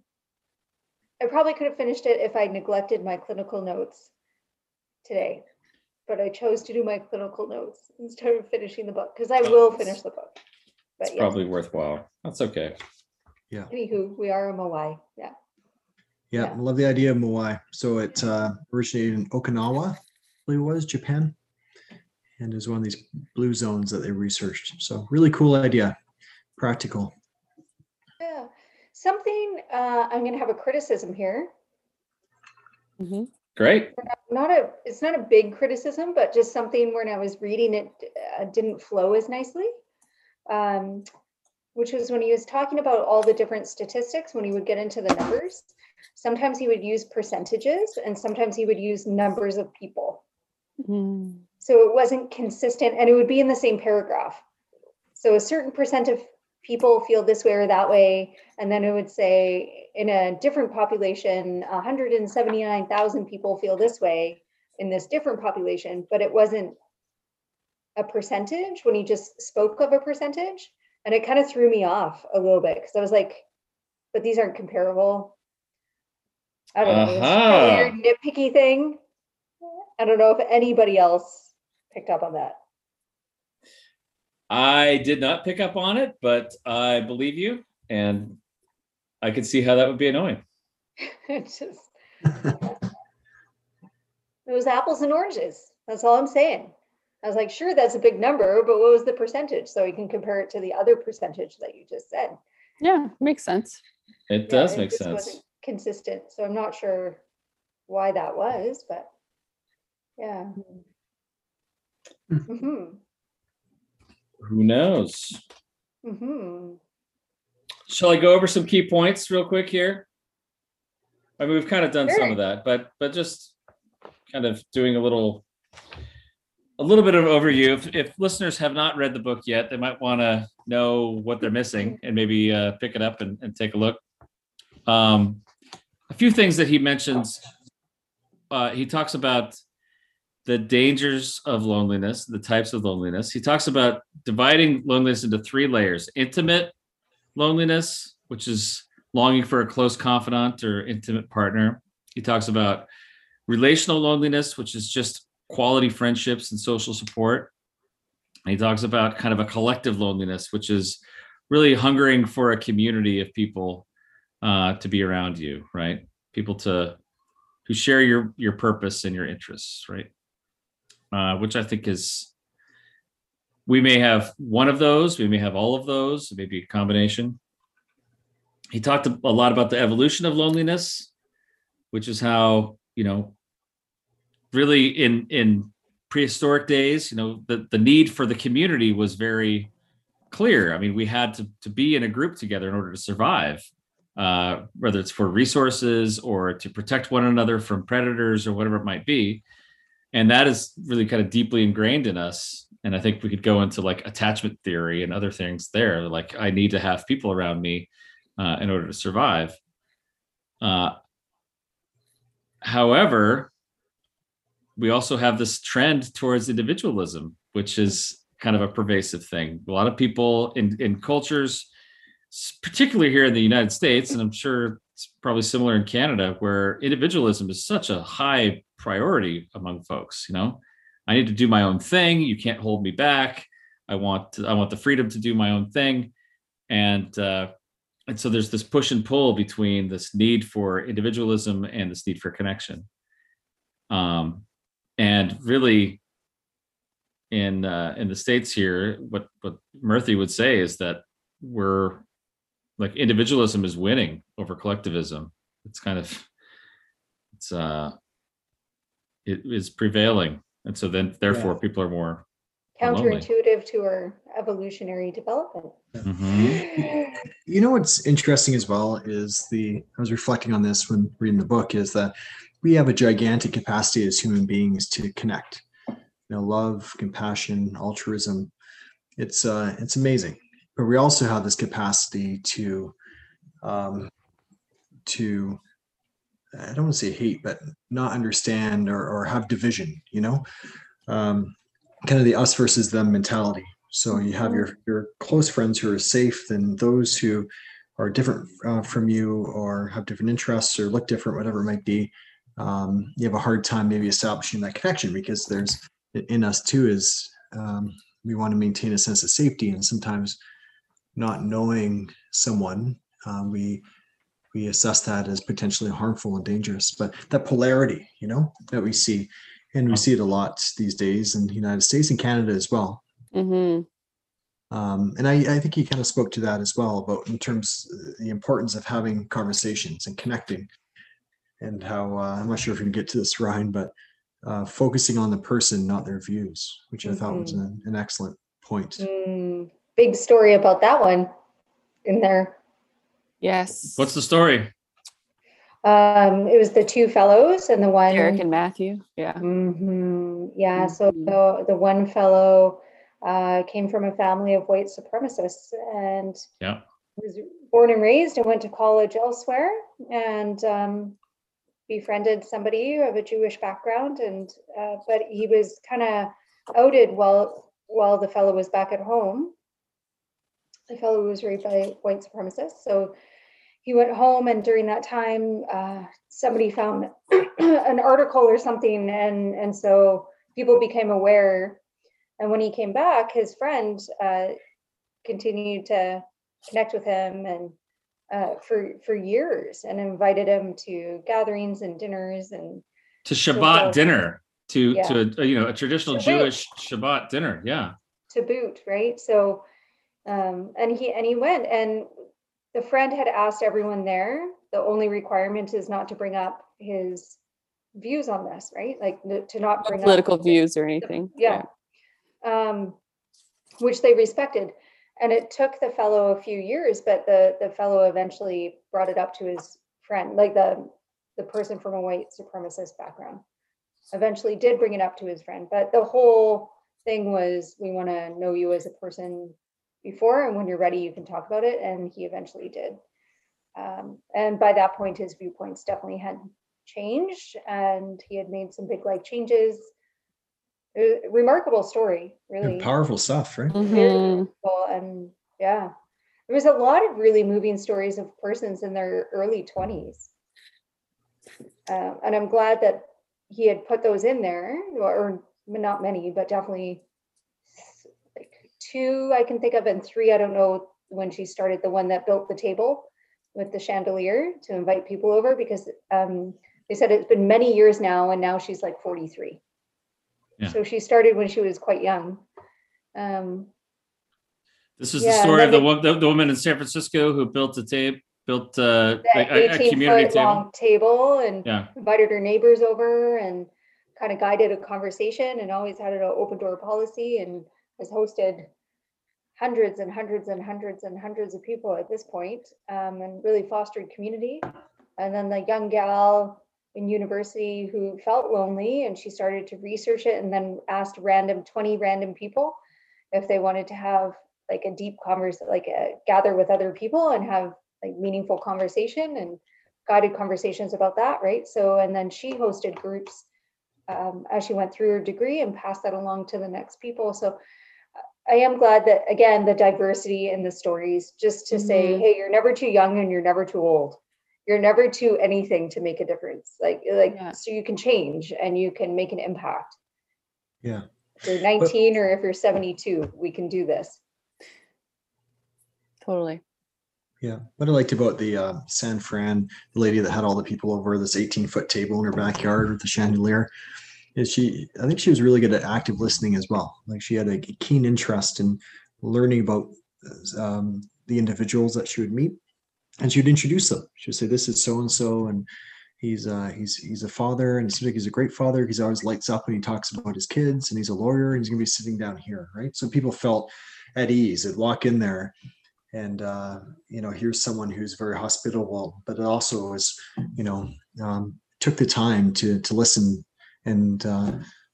I probably could have finished it if I neglected my clinical notes today, but I chose to do my clinical notes instead of finishing the book because I will finish the book. But It's yes, probably worthwhile. That's okay. Yeah. Anywho, we are a Moai. Yeah. Yeah, Yeah. love the idea of Moai. So it uh, originated in Okinawa, I believe it was Japan, and is one of these blue zones that they researched. So really cool idea, practical. Yeah. Something, uh, I'm going to have a criticism here. hmm Great. not a it's not a big criticism but just something when i was reading it uh, didn't flow as nicely um, which was when he was talking about all the different statistics when he would get into the numbers sometimes he would use percentages and sometimes he would use numbers of people Mm. So it wasn't consistent and it would be in the same paragraph. So a certain percent of people feel this way or that way and then it would say in a different population 179000 people feel this way in this different population but it wasn't a percentage when he just spoke of a percentage. And it kind of threw me off a little bit because i was like but these aren't comparable. I don't know. It's a Uh-huh. weird nitpicky thing. I don't know if anybody else picked up on that I did not pick up on it, but I believe you. And I could see how that would be annoying. it's just it was apples and oranges. That's all I'm saying. I was like, sure, that's a big number, but what was the percentage? So we can compare it to the other percentage that you just said. Yeah, makes sense. It Yeah, does it make just sense. wasn't Consistent. So I'm not sure why that was, but yeah. Hmm. Hmm Who knows? hmm Shall I go over some key points real quick here? I mean, we've kind of done some of that, but but just kind of doing a little a little bit of overview. If, if listeners have not read the book yet, they might want to know what they're missing and maybe uh, pick it up and, and take a look. Um, a few things that he mentions. Uh, he talks about the dangers of loneliness, the types of loneliness. He talks about dividing loneliness into three layers: intimate loneliness, which is longing for a close confidant or intimate partner. He talks about relational loneliness, which is just quality friendships and social support. And he talks about kind of a collective loneliness, which is really hungering for a community of people uh, to be around you, right? People to who share your your purpose and your interests, right? Uh, which I think is we may have one of those, we may have all of those, maybe a combination. He talked a lot about the evolution of loneliness, which is how, you know, really in in prehistoric days, you know, the, the need for the community was very clear. I mean, we had to, to be in a group together in order to survive, uh, whether it's for resources or to protect one another from predators or whatever it might be. And that is really kind of deeply ingrained in us. And I think we could go into like attachment theory and other things there. Like, I need to have people around me uh, in order to survive. Uh, however, we also have this trend towards individualism, which is kind of a pervasive thing. A lot of people in, in cultures, particularly here in the United States, and I'm sure it's probably similar in Canada, where individualism is such a high priority among folks. You know, I need to do my own thing. You can't hold me back. I want to, I want the freedom to do my own thing, and uh, and so there's this push and pull between this need for individualism and this need for connection. Um, and really, in uh, in the states here, what what Murthy would say is that we're like individualism is winning over collectivism. It's kind of it's uh it is prevailing And so then therefore people are more. Lonely. Counterintuitive to our evolutionary development. Mhm. You know what's interesting as well is the I was reflecting on this when reading the book is that we have a gigantic capacity as human beings to connect. You know, love, compassion, altruism. It's uh it's amazing. But we also have this capacity to um to I don't want to say hate, but not understand or, or have division, you know? Um kind of the us versus them mentality. So you have your your close friends who are safe, then those who are different uh, from you or have different interests or look different, whatever it might be. Um, you have a hard time maybe establishing that connection because there's in us too is um, we want to maintain a sense of safety and sometimes not knowing someone um, we we assess that as potentially harmful and dangerous but that polarity you know that we see and we see it a lot these days in the united states and canada as well. Hmm um, and I, I think he kind of spoke to that as well about in terms uh, the importance of having conversations and connecting and how uh, i'm not sure if we can get to this ryan but uh, focusing on the person not their views which i thought was an, an excellent point. Mm, big story about that one in there. Yes. What's the story? Um, it was the two fellows and the one. Eric and Matthew? Yeah. hmm Yeah, so Mhm. the, the one fellow uh, came from a family of white supremacists and Yeah. was born and raised and went to college elsewhere and um, befriended somebody of a Jewish background. And uh, but he was kind of outed while while the fellow was back at home. The fellow was raped by white supremacists, so he went home and during that time uh, somebody found an article or something and and so people became aware and when he came back his friend uh, continued to connect with him and uh, for for years and invited him to gatherings and dinners and To So- Shabbat dinner, to Yeah. to a, you know a traditional Shabbat. Jewish Shabbat dinner. Yeah. to boot right so um and he and he went and the friend had asked everyone there the only requirement is not to bring up his views on this right? Like to not bring Political up views or anything. yeah. um which they respected and it took the fellow a few years but the the fellow eventually brought it up to his friend like the the person from a white supremacist background. Eventually did bring it up to his friend but the whole thing was we want to know you as a person before and when you're ready you can talk about it and he eventually did. Um, and by that point his viewpoints definitely had changed and he had made some big life changes. Remarkable story really. And powerful stuff right? Very Mhm. remarkable, and yeah. There was a lot of really moving stories of persons in their early 20s uh, and i'm glad that he had put those in there or, or not many but definitely like two i can think of and three i don't know when she started the one that built the table with the chandelier to invite people over because um, they said it's been many years now and now she's like 43 Yeah. so she started when she was quite young um, This is Yeah, the story of the, they- the woman in San Francisco who built a tape, built uh, a, a, a 18 community foot table. long table and Yeah. invited her neighbors over and kind of guided a conversation and always had an open door policy and has hosted hundreds and hundreds and hundreds and hundreds of people at this point, um, and really fostered community. And then the young gal in university who felt lonely and she started to research it and then asked random 20 random people if they wanted to have like a deep converse, like a, gather with other people and have like meaningful conversation and guided conversations about that, right? So, and then she hosted groups um, as she went through her degree and passed that along to the next people. So, I am glad that again the diversity in the stories, just to say, Mhm. hey, you're never too young and you're never too old. You're never too anything to make a difference. Like, like Yeah. so you can change and you can make an impact. Yeah. If you're 19 or if you're 72, we can do this. Totally. Yeah. What I liked about the uh, San Fran, the lady that had all the people over this 18 foot table in her backyard with the chandelier, is she, I think she was really good at active listening as well. Like she had a keen interest in learning about um, the individuals that she would meet and she would introduce them. She would say, This is so and so. And, he's uh he's he's a father and it seems like he's a great father he's always lights up when he talks about his kids and he's a lawyer and he's gonna be sitting down here right so people felt at ease they'd walk in there and uh you know here's someone who's very hospitable but it also was you know um took the time to to listen and uh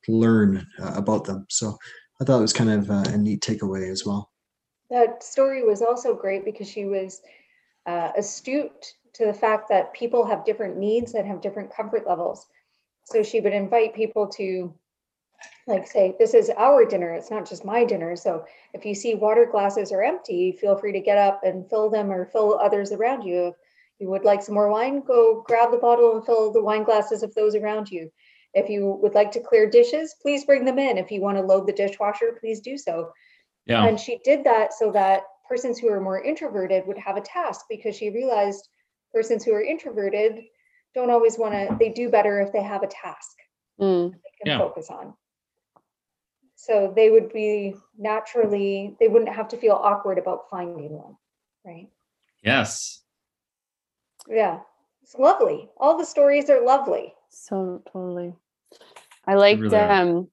learn uh, about them so i thought it was kind of uh, a neat takeaway as well That story was also great because she was uh, astute to the fact that people have different needs and have different comfort levels. So she would invite people to, like, say, this is our dinner, it's not just my dinner. So if you see water glasses are empty, feel free to get up and fill them or fill others around you. If you would like some more wine, go grab the bottle and fill the wine glasses of those around you. If you would like to clear dishes, please bring them in. If you want to load the dishwasher, please do so. Yeah. And she did that so that persons who are more introverted would have a task because she realized persons who are introverted don't always want to, they do better if they have a task Mm, they can Yeah. focus on. So they would be naturally, they wouldn't have to feel awkward about finding one, right? Yes. Yeah, it's lovely. All the stories are lovely. So totally. I liked really um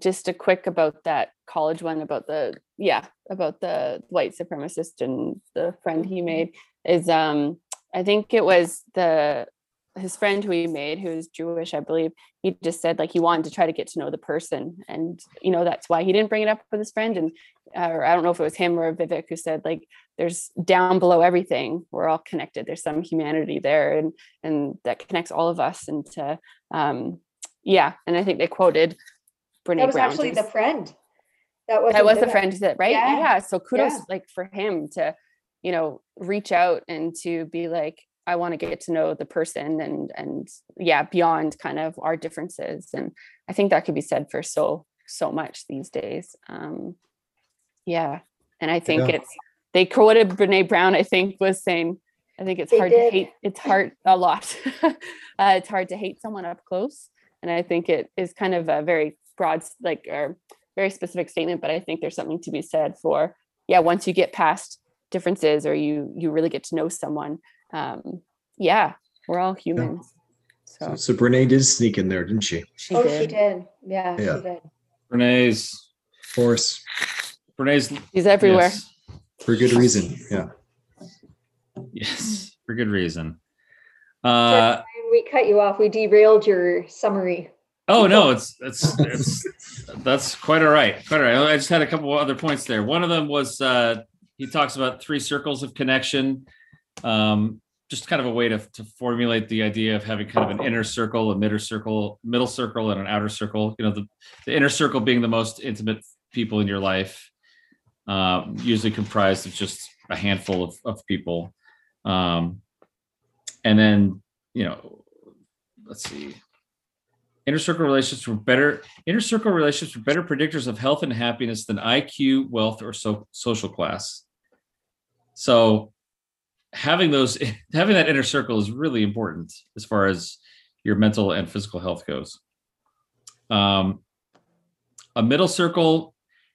just a quick about that college one about the yeah about the white supremacist and the friend he made is um I think it was the his friend who he made who is Jewish I believe he just said like he wanted to try to get to know the person. And you know that's why he didn't bring it up with his friend. And uh, or I don't know if it was him or Vivek who said like there's down below everything we're all connected. There's some humanity there and and that connects all of us and to um yeah. And I think they quoted Brene That was Brown actually the friend. That was that was the friend that right? Yeah, yeah, so kudos yeah. like for him to you know reach out and to be like i want to get to know the person and and yeah beyond kind of our differences and i think that could be said for so so much these days um yeah and i think Yeah. it's they quoted brene brown i think was saying i think it's They hard did. to hate it's hard a lot uh, it's hard to hate someone up close and i think it is kind of a very broad like or very specific statement but i think there's something to be said for yeah once you get past differences or you you really get to know someone um yeah we're all humans so so, so Brene did sneak in there didn't she she Oh, did she did. Yeah, Yeah. she did. Renee's force Brene's. He's everywhere yes. for good reason yeah Yes, for good reason. Uh We cut you off. We derailed your summary. oh no, it's it's it's that's quite all right. Quite all right. I just had a couple of other points there. One of them was uh he talks about three circles of connection. Um just kind of a way to, to formulate the idea of having kind of an inner circle, a middle circle, middle circle, and an outer circle. You know, the, the inner circle being the most intimate people in your life, um, usually comprised of just a handful of, of people. Um, and then, you know, let's see. Inner circle relationships were better. Inner circle relationships were better predictors of health and happiness than IQ, wealth, or so, social class. So, having those, having that inner circle is really important as far as your mental and physical health goes. Um, a middle circle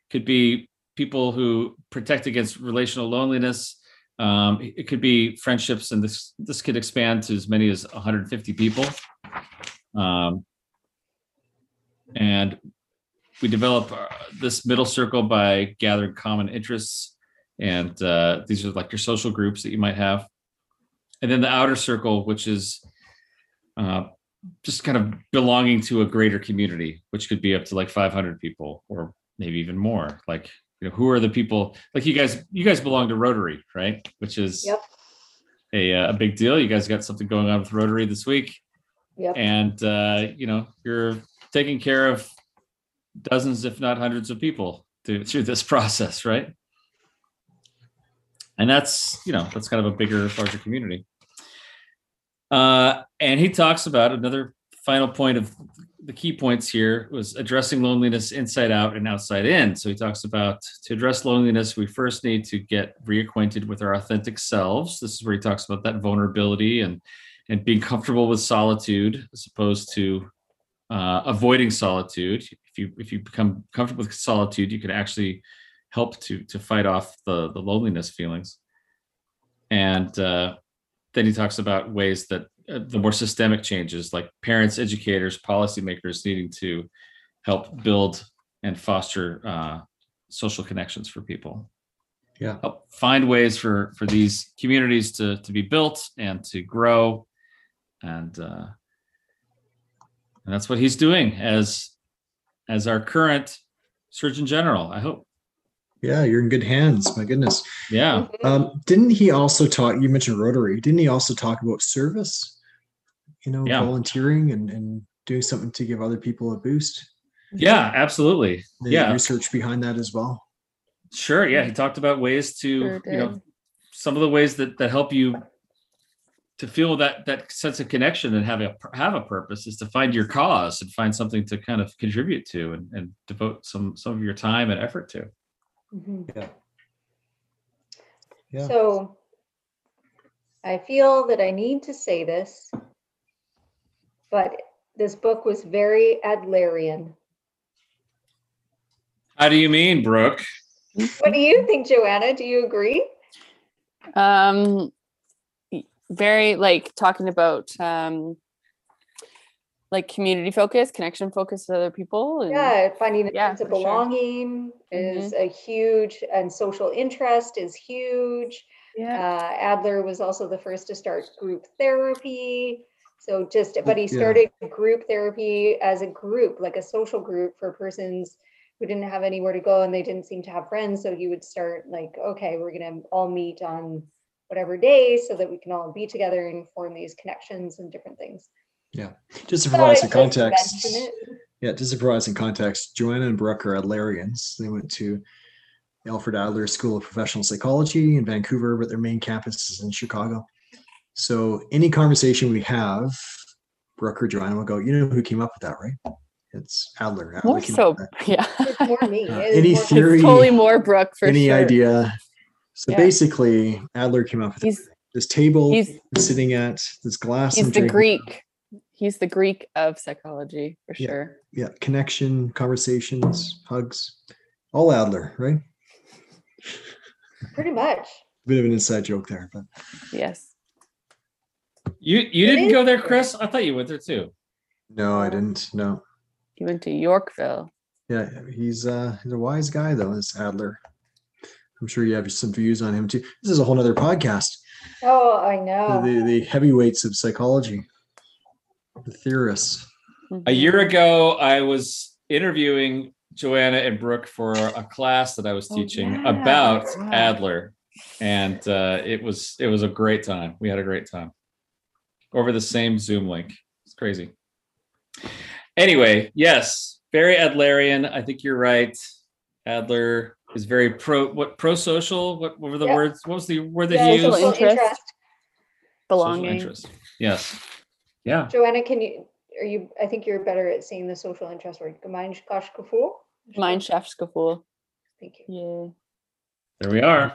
could be people who protect against relational loneliness. Um, it could be friendships, and this this could expand to as many as 150 people. Um, and we develop uh, this middle circle by gathering common interests, and uh, these are like your social groups that you might have. And then the outer circle, which is uh, just kind of belonging to a greater community, which could be up to like 500 people or maybe even more. Like, you know, who are the people? Like you guys, you guys belong to Rotary, right? Which is Yep. a uh, a big deal. You guys got something going on with Rotary this week, Yep. and uh, you know you're taking care of dozens, if not hundreds, of people through through this process, right? And that's you know that's kind of a bigger, larger community. Uh, and he talks about another final point of the key points here was addressing loneliness inside out and outside in. So he talks about to address loneliness, we first need to get reacquainted with our authentic selves. This is where he talks about that vulnerability and and being comfortable with solitude as opposed to uh, avoiding solitude. If you if you become comfortable with solitude, you can actually help to to fight off the the loneliness feelings. And uh, then he talks about ways that uh, the more systemic changes like parents, educators, policymakers needing to help build and foster uh, social connections for people. Yeah. Help find ways for for these communities to to be built and to grow, and uh, and that's what he's doing as as our current Surgeon General. I hope. Yeah, you're in good hands. My goodness. Yeah. Mhm. Um, didn't he also talk? You mentioned Rotary. Didn't he also talk about service? You know, Yeah. volunteering and, and doing something to give other people a boost. Yeah. Absolutely. The Yeah. research behind that as well. Sure. Yeah. He talked about ways to, Sure you know, some of the ways that that help you to feel that that sense of connection and have a have a purpose is to find your cause and find something to kind of contribute to and, and devote some some of your time and effort to. Mhm. Yeah. So I feel that I need to say this, but this book was very Adlerian. How do you mean, Brooke? What do you think, Joanna? Do you agree? um very like talking about um like community focus connection focus with other people and Yeah, finding a Yeah, sense of for sure. belonging is a huge, and social interest is huge. yeah Uh, Adler was also the first to start group therapy. So just, but he Yeah. started group therapy as a group, like a social group for persons who didn't have anywhere to go and they didn't seem to have friends. So he would start like, okay, we're gonna all meet on whatever day so that we can all be together and form these connections and different things. Just to provide some context. Yeah, just to provide some context, Joanna and Brooke are Adlerians. They went to Alfred Adler School of Professional Psychology in Vancouver, but their main campus is in Chicago. So any conversation we have, Brooke or Joanna will go, you know who came up with that, right? It's Adler. Adler more came so up with that." yeah more me. Uh, any more theory- it's totally more brooke for any sure idea. So Yeah. basically, Adler came up with he's this table he's sitting at, this glass. he's the drinking. greek he's the greek of psychology for Yeah. sure Yeah, connection, conversations, hugs, all Adler, right? Pretty much. Bit of an inside joke there, but yes You you It didn't is go there, there. Chris? I thought you went there too. no, I didn't. No. he went to yorkville Yeah, he's uh he's a wise guy though, this Adler. I'm sure you have some views on him too. This is a whole nother podcast. Oh, I The, know. the, the heavyweights of psychology, the theorists. A Mhm. year ago, I was interviewing Joanna and Brooke for a class that I was Oh, teaching yeah. about Wow. Adler, and uh, it was it was a great time. We had a great time over the same Zoom link. It's crazy. Anyway, yes, very Adlerian. I think you're right. Adler is very pro what pro social. What, what were the Yeah. words? What was the word that Yeah, he used? social interest. interest. Social belonging interest. Yes. Yeah. Joanna, can you, are you, I think you're better at saying the social interest word. Gemeinschaftsgefühl? Gemeinschaftsgefühl. Thank you. Yeah. There we are.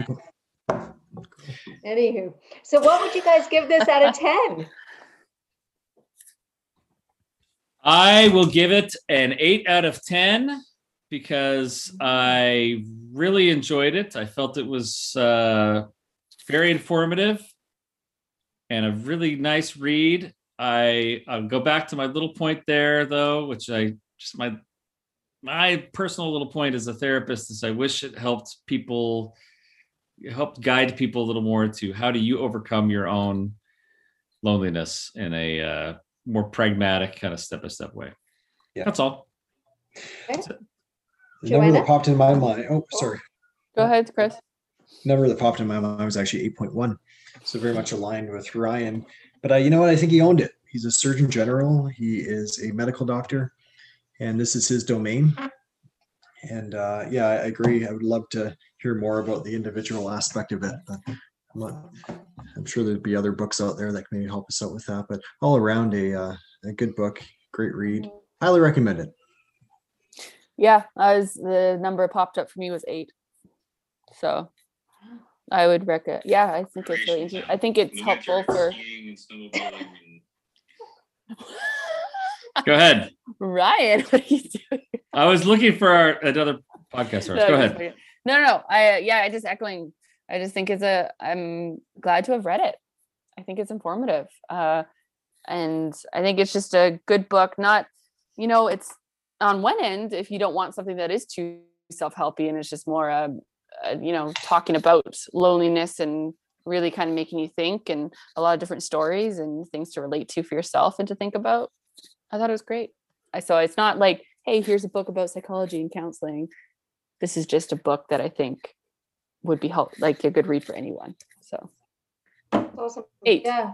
Anywho, so what would you guys give this out of 10? I will give it an eight out of 10 because I really enjoyed it. I felt it was uh, very informative and a really nice read. I I'll go back to my little point there though, which I just my my personal little point as a therapist is I wish it helped people it helped guide people a little more to how do you overcome your own loneliness in a uh, more pragmatic kind of step by step way. Yeah. That's all. The number that popped in my mind. Oh, sorry. Go ahead, Chris. number that popped in my mind was actually 8.1 so very much aligned with ryan but uh, you know what? I think he owned it. He's a surgeon general. He is a medical doctor and this is his domain. And uh, yeah i agree. I would love to hear more about the individual aspect of it i'm, not, I'm sure there'd be other books out there that can maybe help us out with that. But all around a, uh, a good book great read. Highly recommend it. Yeah, I was the number popped up for me was eight. So I would recommend. Yeah, I think it's really. I think it's helpful for Go ahead. Ryan. What are you doing? I was looking for our, another podcast. No, Go ahead. kidding. No, no, no. I yeah, I just echoing. I just think it's a. I'm glad to have read it. I think it's informative. Uh, and I think it's just a good book. Not, you know, it's on one end if you don't want something that is too self-helpy and it's just more, uh, uh, you know, talking about loneliness and really kind of making you think and a lot of different stories and things to relate to for yourself and to think about. I thought it was great. I so it's not like, hey, here's a book about psychology and counseling. This is just a book that I think would be help like a good read for anyone. So Awesome. Eight. Yeah.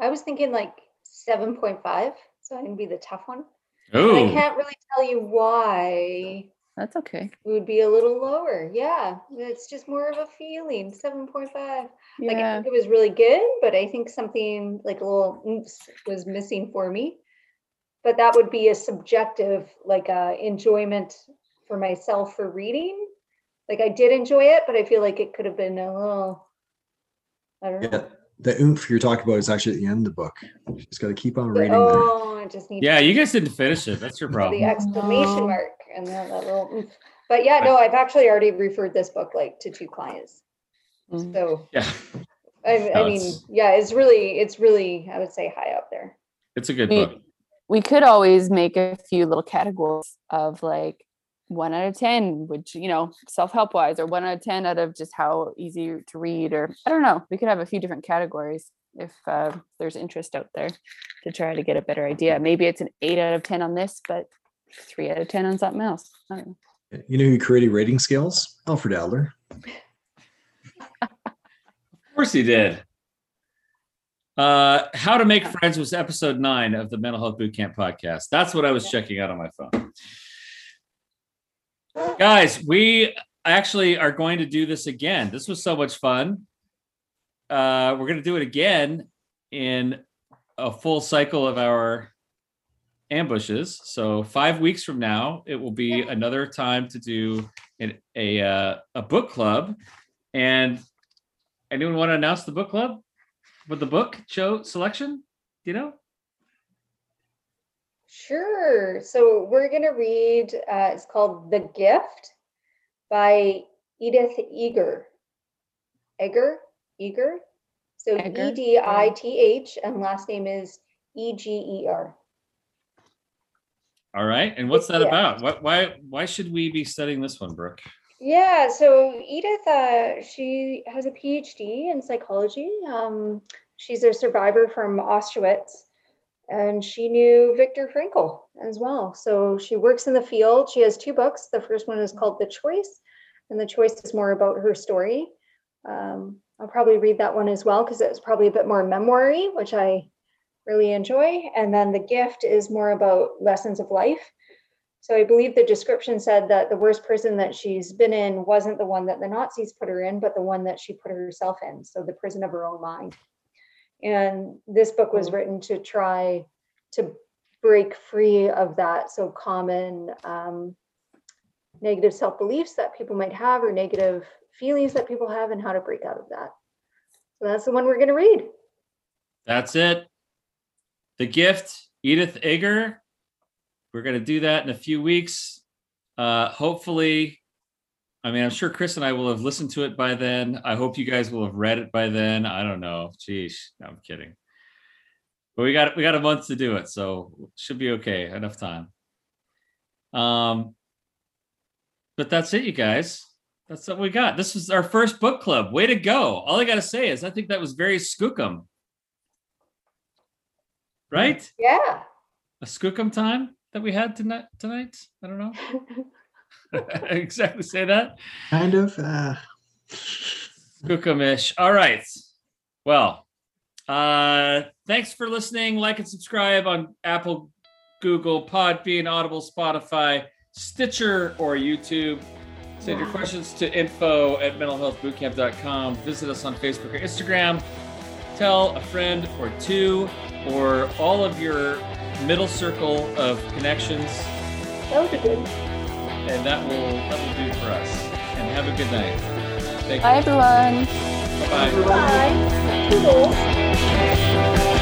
I was thinking like seven point five, so I'm gonna be the tough one. But I can't really tell you why that's okay. it would be a little lower. Yeah, it's just more of a feeling. Seven point five. Like I Yeah. think it was really good, but I think something like a little oomph was missing for me. But that would be a subjective, like uh, enjoyment for myself for reading. Like I did enjoy it, but I feel like it could have been a little. I don't know. Yeah, the oomph you're talking about is actually at the end of the book. You just got to keep on reading. there. Oh, I just need. yeah, you guys didn't finish it. That's your problem. the exclamation mark and that little. oomph. But yeah, no, I've actually already referred this book like to two clients. Mhm. So Yeah, I, I mean, it's- yeah, it's really, it's really, I would say high up there. it's a good We- book. we could always make a few little categories of like one out of 10 which you know self-help wise or one out of 10 out of just how easy to read or i don't know we could have a few different categories if uh, there's interest out there to try to get a better idea maybe it's an 8 out of 10 on this but 3 out of 10 on something else I don't know. You know who created rating scales? Alfred Adler. Of course he did. Uh, How to Make Friends was episode nine of the Mental Health Bootcamp podcast. That's what I was checking out on my phone. Guys, we actually are going to do this again. This was so much fun. Uh, we're going to do it again in a full cycle of our ambushes. So five weeks from now, it will be another time to do an, a uh, a book club. And anyone want to announce the book club with the book show selection? Do you know? Sure. So we're going to read, uh, it's called The Gift by Edith Eger. Eger? Eger? So E D I T H, and last name is E G E R. All right. And what's that Yeah. about? What, why why should we be studying this one, Brooke? Yeah, so Edith, uh, she has a PhD in psychology. Um, she's a survivor from Auschwitz, and she knew Viktor Frankl as well. So she works in the field. She has two books. The first one is called The Choice, and The Choice is more about her story. Um, I'll probably read that one as well because it's probably a bit more memory, which I really enjoy. And then The Gift is more about lessons of life. So I believe the description said that the worst prison that she's been in wasn't the one that the Nazis put her in, but the one that she put herself in. So the prison of her own mind. And this book was written to try to break free of that so common um, negative self beliefs that people might have or negative feelings that people have and how to break out of that. So that's the one we're going to read. That's it. The gift, Edith Eger. We're going to do that in a few weeks. Uh, hopefully, I mean, I'm sure Chris and I will have listened to it by then. I hope you guys will have read it by then. I don't know. Jeez, no, I'm kidding. But we got we got a month to do it, so should be okay. Enough time. Um, but that's it, you guys. That's what we got. This was our first book club. Way to go! All I got to say is, I think that was very skookum. Right? Yeah. a skookum time that we had tonight tonight? I don't know. Exactly say that. Kind of. Uh, skookum-ish. All right. Well uh thanks for listening. Like and subscribe on apple google podbean audible spotify stitcher or youtube. Send your questions to info at mentalhealthbootcamp.com visit us on facebook or instagram. Tell a friend or two or all of your middle circle of connections That would be good. and that will that will do for us. And have a good night. Thank bye you. everyone Bye. Bye. Toodles.